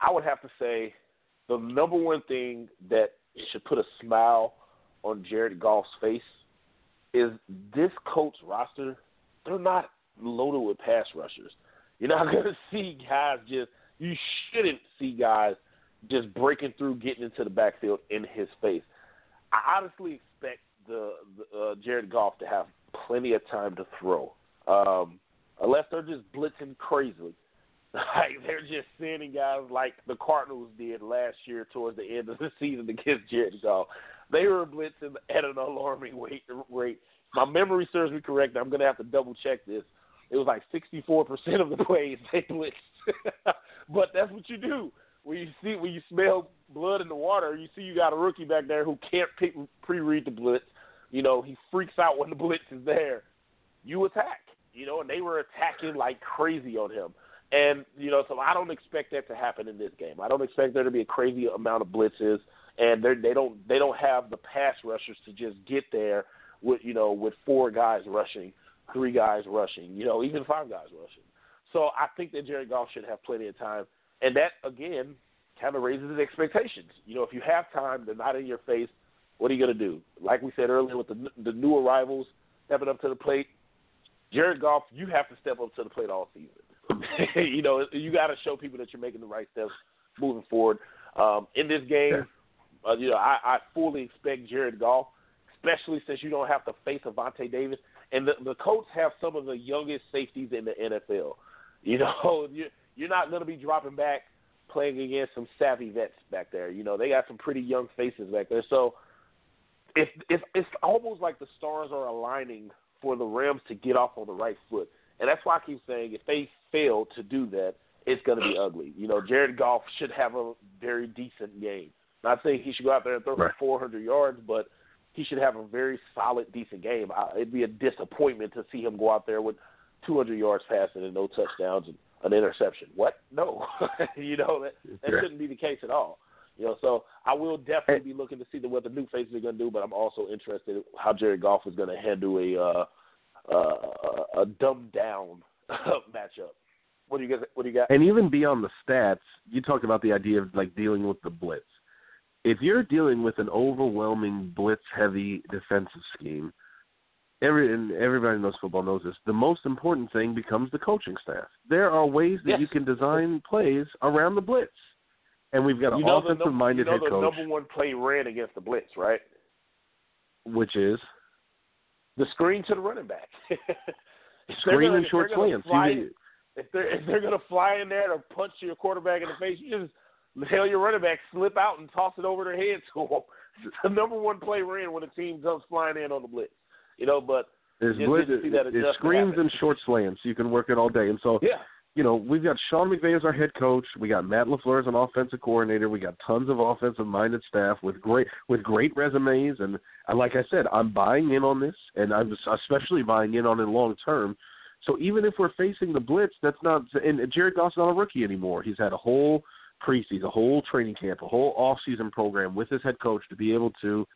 I would have to say the number one thing that should put a smile on Jared Goff's face is this Colts roster they're not loaded with pass rushers. You're not (laughs) going to see guys just. You shouldn't see guys just breaking through, getting into the backfield in his face. I honestly expect the, the uh, Jared Goff to have plenty of time to throw, um, unless they're just blitzing crazily. (laughs) Like they're just sending guys like the Cardinals did last year towards the end of the (laughs) season against Jared Goff. They were blitzing at an alarming rate. My memory serves me correct. I'm going to have to double check this. It was like 64% of the (laughs) plays they blitzed. (laughs) but that's what you do when you see when you smell blood in the water. You see you got a rookie back there who can't pre-read the blitz. You know he freaks out when the (laughs) blitz is there. You attack. You know, and they were attacking like crazy on him. And you know, so I don't expect that to happen in this game. I don't expect there to be a crazy amount of blitzes, and they they don't they don't have the pass rushers to just get there with you know with four guys rushing, three guys rushing, you know, even five guys rushing. So I think that Jared Goff should have plenty of time, and that again kind of raises his expectations. You know, if you have time, they're not in your face. What are you going to do? Like we said earlier, with the the new arrivals stepping up to the plate, Jared Goff, you have to step up to the plate all season. (laughs) you know, you got to show people that you're making the right steps moving forward. Um, in this game, uh, you know, I, I fully expect Jared Goff, especially since you don't have to face Vontae Davis, and the, the Colts have some of the youngest safeties in the NFL. You know, (laughs) you're, you're not going to be dropping back playing against some savvy vets back there. You know, they got some pretty young faces back there. So it's it's it's almost like the stars are aligning for the Rams to get off on the right foot. And that's why I keep saying if they fail to do that, it's going to be ugly. You know, Jared Goff should have a very decent game. Not saying he should go out there and throw right. for 400 yards, but he should have a very solid, decent game. I, it'd be a disappointment to see him go out there with 200 yards passing and no touchdowns and an interception. What? No, (laughs) you know that that shouldn't be the case at all. You know, so I will definitely be looking to see the, what the new faces are going to do, but I'm also interested in how Jared Goff is going to handle a uh, uh, a dumbed down (laughs) matchup. What do you guys? What do you got? And even beyond the stats, you talked about the idea of like dealing with the blitz. If you're dealing with an overwhelming blitz-heavy defensive scheme, every and everybody knows football knows this. The most important thing becomes the coaching staff. There are ways that yes. you can design plays around the blitz, and we've got an you know offensive-minded you know head coach. The number one play ran against the blitz, right? Which is the screen to the running back. (laughs) screen gonna, and short slants. If they're if they're gonna fly in there to punch your quarterback in the face, you just tell your running back slip out and toss it over their head to them. It's (laughs) the number one play ran when a team comes flying in on the blitz. You know, but there's blitz, it screens and short slants. You can work it all day, and so yeah you know, we've got Sean McVay as our head coach. We got Matt LaFleur as an offensive coordinator. We got tons of offensive minded staff with great with great resumes. And, and like I said, I'm buying in on this, and I'm especially buying in on it long term. So even if we're facing the blitz, that's not. And Jared Goff's not a rookie anymore. He's had a whole preseason, a whole training camp, a whole off season program with his head coach to be able to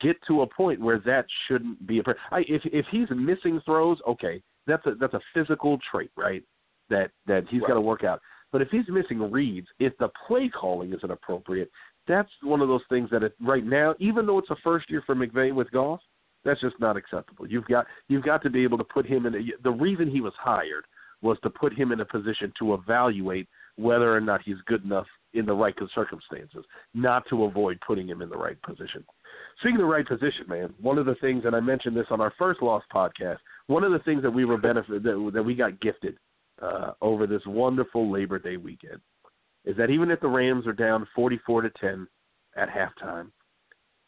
get to a point where that shouldn't be a. I, if if he's missing throws, okay, that's a that's a physical trait, right? that that he's right. got to work out. But if he's missing reads, if the play calling isn't appropriate, that's one of those things that it, right now, even though it's a first year for McVay with Goff, that's just not acceptable. You've got you've got to be able to put him in. A, the reason he was hired was to put him in a position to evaluate whether or not he's good enough in the right circumstances, not to avoid putting him in the right position. Speaking of the right position, man, one of the things, and I mentioned this on our first Lost podcast, one of the things that we were benefit that, that we got gifted uh, over this wonderful Labor Day weekend is that even if the Rams are down 44 to 10 at halftime,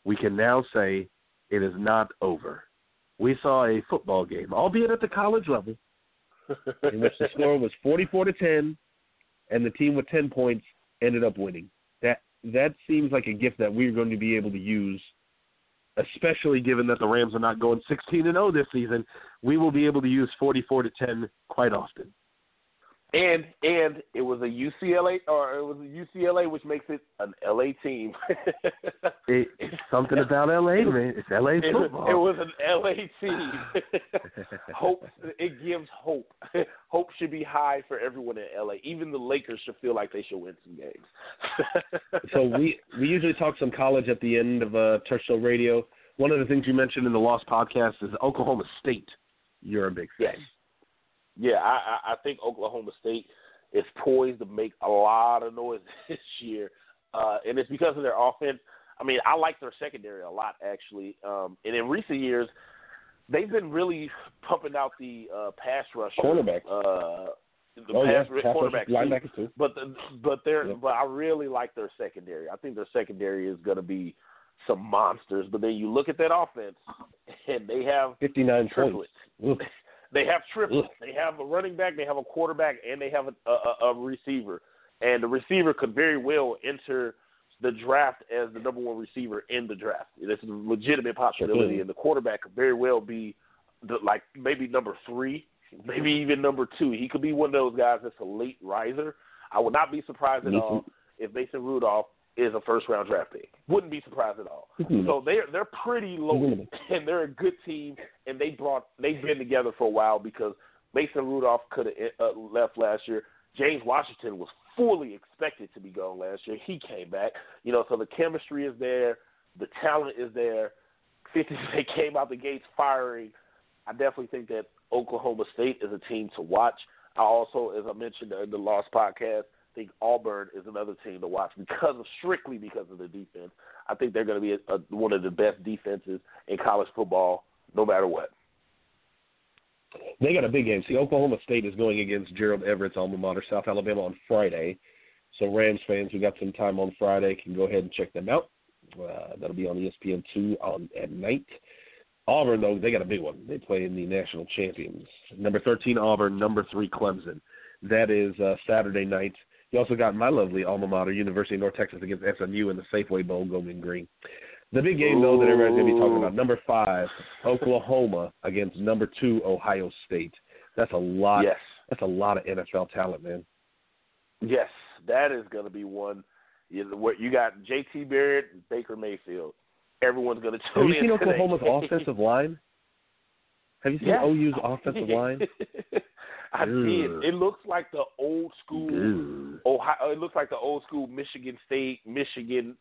we can now say it is not over. We saw a football game, albeit at the college level, in which the score was 44 to 10, and the team with 10 points ended up winning. That that seems like a gift that we're going to be able to use, especially given that the Rams are not going 16 and 0 this season. We will be able to use 44 to 10 quite often and and it was a UCLA or it was a UCLA, which makes it an LA team. it, it's something (laughs) about LA, man. It's LA football. It, it was an LA team. (laughs) hope it gives hope. (laughs) hope should be high for everyone in LA. Even the Lakers should feel like they should win some games. so we we usually talk some college at the end of uh, Turf Radio. One of the things you mentioned in the Lost podcast is Oklahoma State. You're a big fan. Yes yeah, I, I think Oklahoma State is poised to make a lot of noise (laughs) this year, uh, and it's because of their offense. I mean, I like their secondary a lot actually, um, and in recent years, they've been really pumping out the uh, pass rush quarterback. Uh, the oh, pass yeah. quarterback linebackers too. But the, but they're Yeah. but I really like their secondary. I think their secondary is going to be some monsters. But then you look at that offense, and they have 59 triplets. (laughs) They have triplets. They have a running back, they have a quarterback, and they have a, a, a receiver. And the receiver could very well enter the draft as the number one receiver in the draft. It's a legitimate possibility, Mhm. and the quarterback could very well be the, like maybe number three, maybe even number two. He could be one of those guys that's a late riser. I would not be surprised at all if Mason Rudolph is a first round draft pick. Wouldn't be surprised at all. Mhm. So they're they're pretty loaded, and they're a good team, and they brought they've been together for a while because Mason Rudolph could have uh, left last year. James Washington was fully expected to be gone last year. He came back, you know. So the chemistry is there, the talent is there. Fifty (laughs) they came out the gates firing. I definitely think that Oklahoma State is a team to watch. I also, as I mentioned in the Lost podcast, think Auburn is another team to watch because of strictly because of the defense. I think they're going to be a, a, one of the best defenses in college football, no matter what. They got a big game. See, Oklahoma State is going against Gerald Everett's alma mater, South Alabama, on Friday. So Rams fans who got some time on Friday can go ahead and check them out. Uh, that'll be on ESPN two on at night. Auburn though they got a big one. They play in the national champions. Number thirteen Auburn, number three Clemson. That is uh, Saturday night. You also got my lovely alma mater, University of North Texas against SMU in the Safeway Bowl, going green. The big game though that everybody's gonna be talking about, number five Oklahoma against number two Ohio State. That's a lot. Yes, That's a lot of NFL talent, man. yes, that is going to be one. You, know, what you got J.T. Barrett, Baker Mayfield. Everyone's going to Have tune you seen to Oklahoma's offensive line? Have you seen Yes. OU's offensive line? (laughs) I Ugh. did. It looks like the old school. Ohio. It looks like the old school Michigan State, Michigan,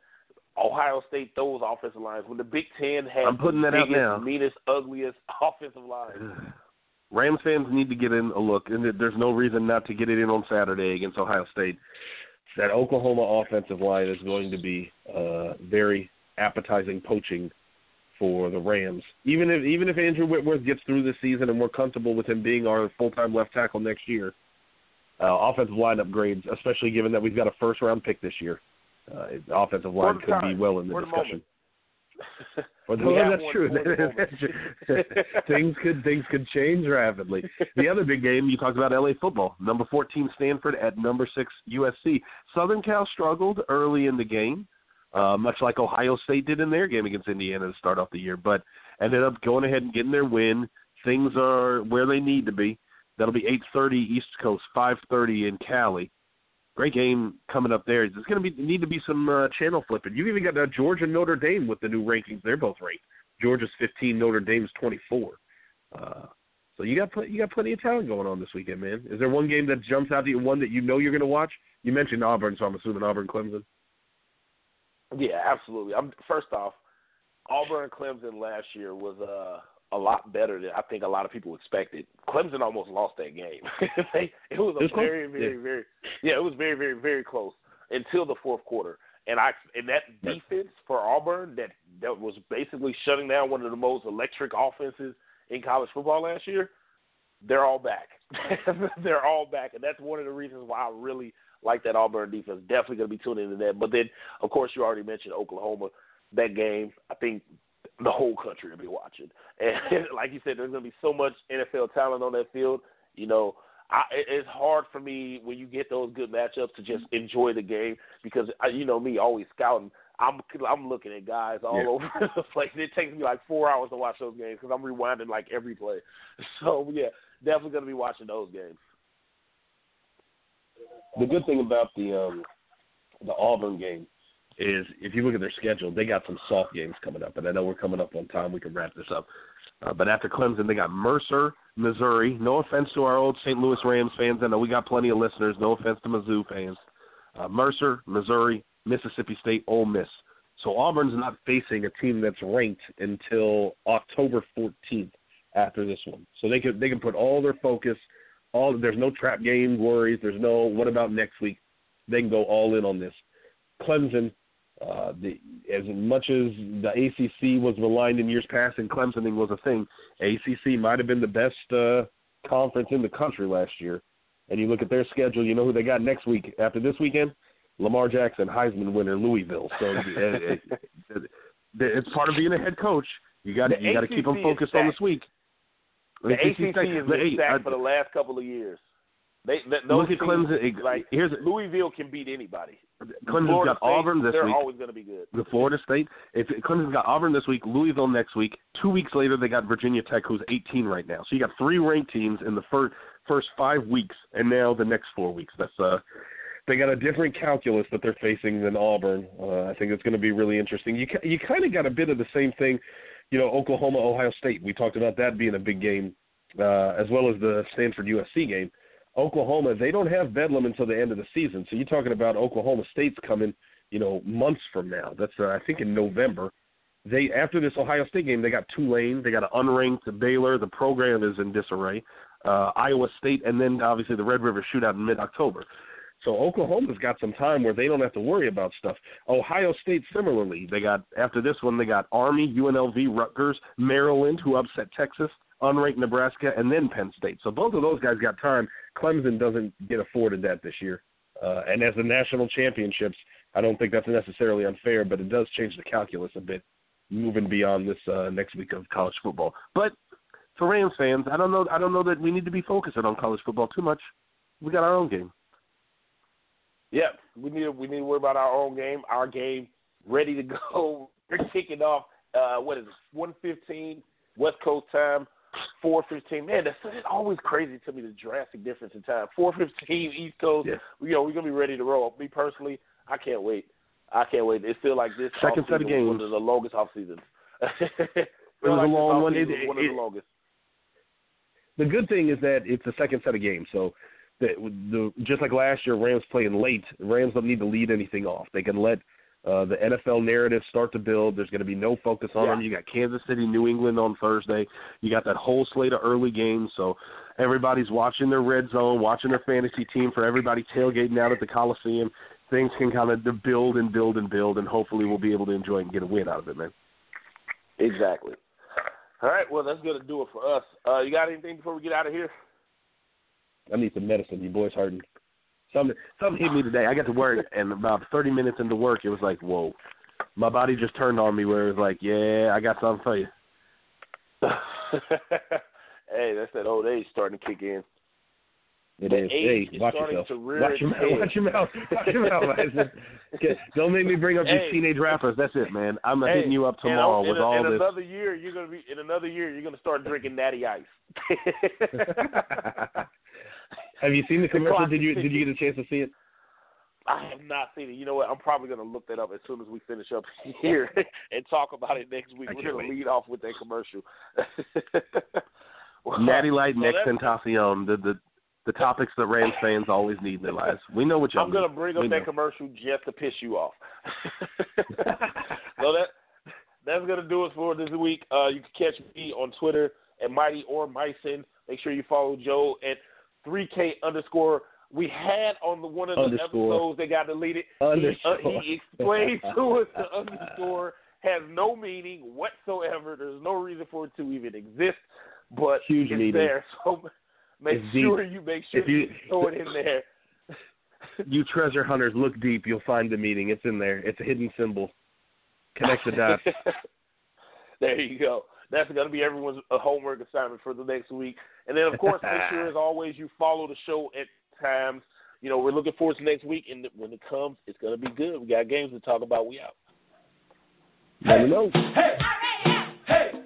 Ohio State. Those offensive lines when the Big Ten had I'm putting the that out biggest, now. meanest, ugliest (laughs) offensive line. Rams fans need to get in a look, and there's no reason not to get it in on Saturday against Ohio State. That Oklahoma offensive line is going to be uh, very appetizing poaching for the Rams. Even if even if Andrew Whitworth gets through the season and we're comfortable with him being our full time left tackle next year, uh, offensive line upgrades, especially given that we've got a first round pick this year. Uh, offensive line could be well in the For discussion. the, (laughs) well, that's true. for the moment. That's true. (laughs) things could things could change rapidly. The other big game you talked about LA football. Number 14 Stanford at number 6 USC. Southern Cal struggled early in the game, uh, much like Ohio State did in their game against Indiana to start off the year, but ended up going ahead and getting their win. Things are where they need to be. That'll be 8:30 East Coast, 5:30 in Cali. Great game coming up there. There's going to be need to be some uh, channel flipping. You even got uh, Georgia and Notre Dame with the new rankings. They're both ranked. Georgia's 15, Notre Dame's 24. Uh, so you got pl- you got plenty of talent going on this weekend, man. Is there one game that jumps out to you, one that you know you're going to watch? You mentioned Auburn, so I'm assuming Auburn, Clemson. Yeah, absolutely. I'm first off, Auburn Clemson last year was uh, a lot better than I think a lot of people expected. Clemson almost lost that game. (laughs) They- it was a It was close? very, very, Yeah. very yeah, it was very, very, very close until the fourth quarter. And I and that defense for Auburn that that was basically shutting down one of the most electric offenses in college football last year. They're all back. (laughs) they're all back, and that's one of the reasons why I really like that Auburn defense. Definitely going to be tuning into that. But then, of course, you already mentioned Oklahoma. That game, I think the whole country will be watching. (laughs) And like you said, there's going to be so much NFL talent on that field. You know, I, it's hard for me when you get those good matchups to just enjoy the game because I, you know me, always scouting. I'm I'm looking at guys all Yeah. over (laughs) the place. It takes me like four hours to watch those games because I'm rewinding like every play. So yeah, definitely going to be watching those games. The good thing about the um, the Auburn game is if you look at their schedule, they got some soft games coming up, and I know we're coming up on time. We can wrap this up. Uh, but after Clemson, they got Mercer, Missouri. No offense to our old St. Louis Rams fans. I know we got plenty of listeners. No offense to Mizzou fans. Uh, Mercer, Missouri, Mississippi State, Ole Miss. So Auburn's not facing a team that's ranked until October 14th after this one. So they can they can put all their focus. All there's no trap game worries. There's no what about next week. They can go all in on this. Clemson, uh, the, as much as the ACC was maligned in years past and Clemsoning was a thing, ACC might have been the best uh, conference in the country last year. and you look at their schedule, you know who they got next week after this weekend? Lamar Jackson, Heisman winner, Louisville. So (laughs) it, it, it's part of being a head coach. You got you got to keep them focused on this week. The ACC has been stacked for the last couple of years. They, they look at Clemson. Like here's Louisville can beat anybody. Clemson's Florida got State, Auburn this they're week. They're always going to be good. The Florida State. If Clemson's got Auburn this week, Louisville next week. Two weeks later, they got Virginia Tech, who's 18 right now. So you got three ranked teams in the first first five weeks, and now the next four weeks. That's uh, they got a different calculus that they're facing than Auburn. Uh, I think it's going to be really interesting. You you kind of got a bit of the same thing, you know, Oklahoma Ohio State. We talked about that being a big game, uh, as well as the Stanford USC game. Oklahoma, they don't have Bedlam until the end of the season. So you're talking about Oklahoma State's coming, you know, months from now. That's uh, I think in November. They after this Ohio State game, they got Tulane, they got an unranked Baylor. The program is in disarray. Uh, Iowa State, and then obviously the Red River Shootout in mid-October. So Oklahoma's got some time where they don't have to worry about stuff. Ohio State similarly, they got after this one they got Army, UNLV, Rutgers, Maryland, who upset Texas, unranked Nebraska, and then Penn State. So both of those guys got time. Clemson doesn't get afforded that this year. Uh, and as the national championships, I don't think that's necessarily unfair, but it does change the calculus a bit, moving beyond this uh, next week of college football. But for Rams fans, I don't know. I don't know that we need to be focusing on college football too much. We got our own game. Yeah, we need to, we need to worry about our own game. Our game ready to (laughs) go. We're kicking off. Uh, what is it? One fifteen West Coast time. Four fifteen. Man, that's, that's always crazy to me. The drastic difference in time. Four fifteen East Coast. Yeah. You know, we're gonna be ready to roll. Me personally, I can't wait. I can't wait. It feels like this second set of games. One of the longest off seasons. (laughs) it was like a long one. It, it, one of the longest. The good thing is that it's the second set of games, so the, the just like last year, Rams playing late. Rams don't need to lead anything off. They can let uh, the NFL narrative start to build. There's going to be no focus on yeah. them. You got Kansas City, New England on Thursday. You got that whole slate of early games, so everybody's watching their red zone, watching their fantasy team. For everybody tailgating out at the Coliseum, things can kind of build and build and build, and hopefully we'll be able to enjoy and get a win out of it, man. Exactly. All right, well that's going to do it for us. Uh, you got anything before we get out of here? I need some medicine. You boys hurting. Something something hit me today. I got to work, (laughs) and about 30 minutes into work, it was like, whoa. My body just turned on me where it was like, yeah, I got something for you. (laughs) hey, that's that old age starting to kick in. It is. Hey, watch yourself. (laughs) Watch your mouth. Watch your mouth. Watch your mouth. Don't make me bring up hey. these teenage rappers. That's it, man. I'm hey, hitting you up tomorrow with in, all in this. another year, you're gonna be in another year. You're gonna start drinking Natty Ice. Have you seen the (laughs) commercial? Did you did you get a chance to see it? I have not seen it. You know what? I'm probably going to look that up as soon as we finish up (laughs) here and talk about it next week. I We're going to lead off with that commercial. well, (laughs) Natty Light so next that's- Tentacion. The the the topics that Rams fans always need in their lives. We know what y'all I'm going to bring up We that know. commercial just to piss you off. so that that's going to do it for this week. Uh, you can catch me on Twitter at Mighty or Myson. Make sure you follow Joe at 3K underscore. We had on the one of the Underscore. episodes that got deleted. Underscore. He, uh, he explained to us the (laughs) underscore has no meaning whatsoever. There's no reason for it to even exist, but Huge it's meaning. there. (laughs) So make It's deep. sure you make sure If you- you throw it in there. (laughs) You treasure hunters, look deep. You'll find the meaning. It's in there. It's a hidden symbol. Connect the dots. there you go. That's going to be everyone's uh, homework assignment for the next week. And then, of course, make sure, as (laughs) always, you follow the show at times. You know, we're looking forward to next week, and when it comes, it's going to be good. We got games to talk about. We out. Let me know. We're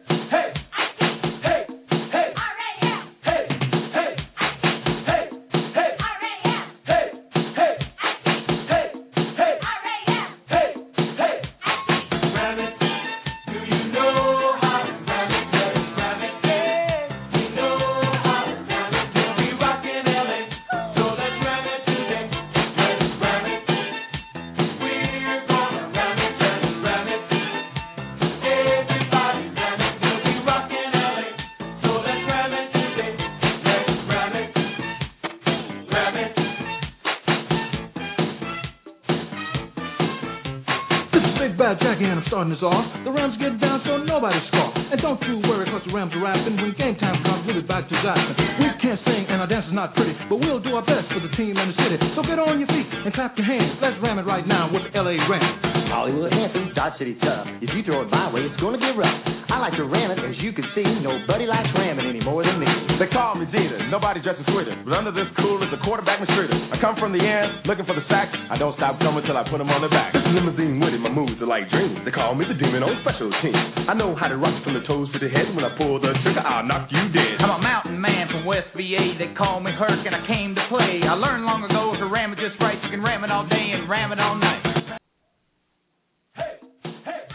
And I'm starting this off. The Rams get down so nobody scoff. And don't you worry cause the Rams are rapping. When game time comes, we'll be back to Jackson. We can't sing and our dance is not pretty, but we'll do our best for the team and the city. So get on your feet and clap your hands. Let's ram it right now with the LA Rams. Hollywood Hampton, Dodge City tough. If you throw it my way, it's gonna get rough. I like to ram it, as you can see. Nobody likes ramming any more than me. They call me Jeter, nobody dresses sweeter. But under this cool is a quarterback mistreater. I come from the end, looking for the sack. I don't stop coming till I put them on the back. This limousine with it, my moves are like dreams. They call me the demon on special teams. I know how to rock from the toes to the head. When I pull the trigger, I'll knock you dead. I'm a mountain man from West VA. They call me Herc, and I came to play. I learned long ago to ram it just right. You can ram it all day and ram it all night.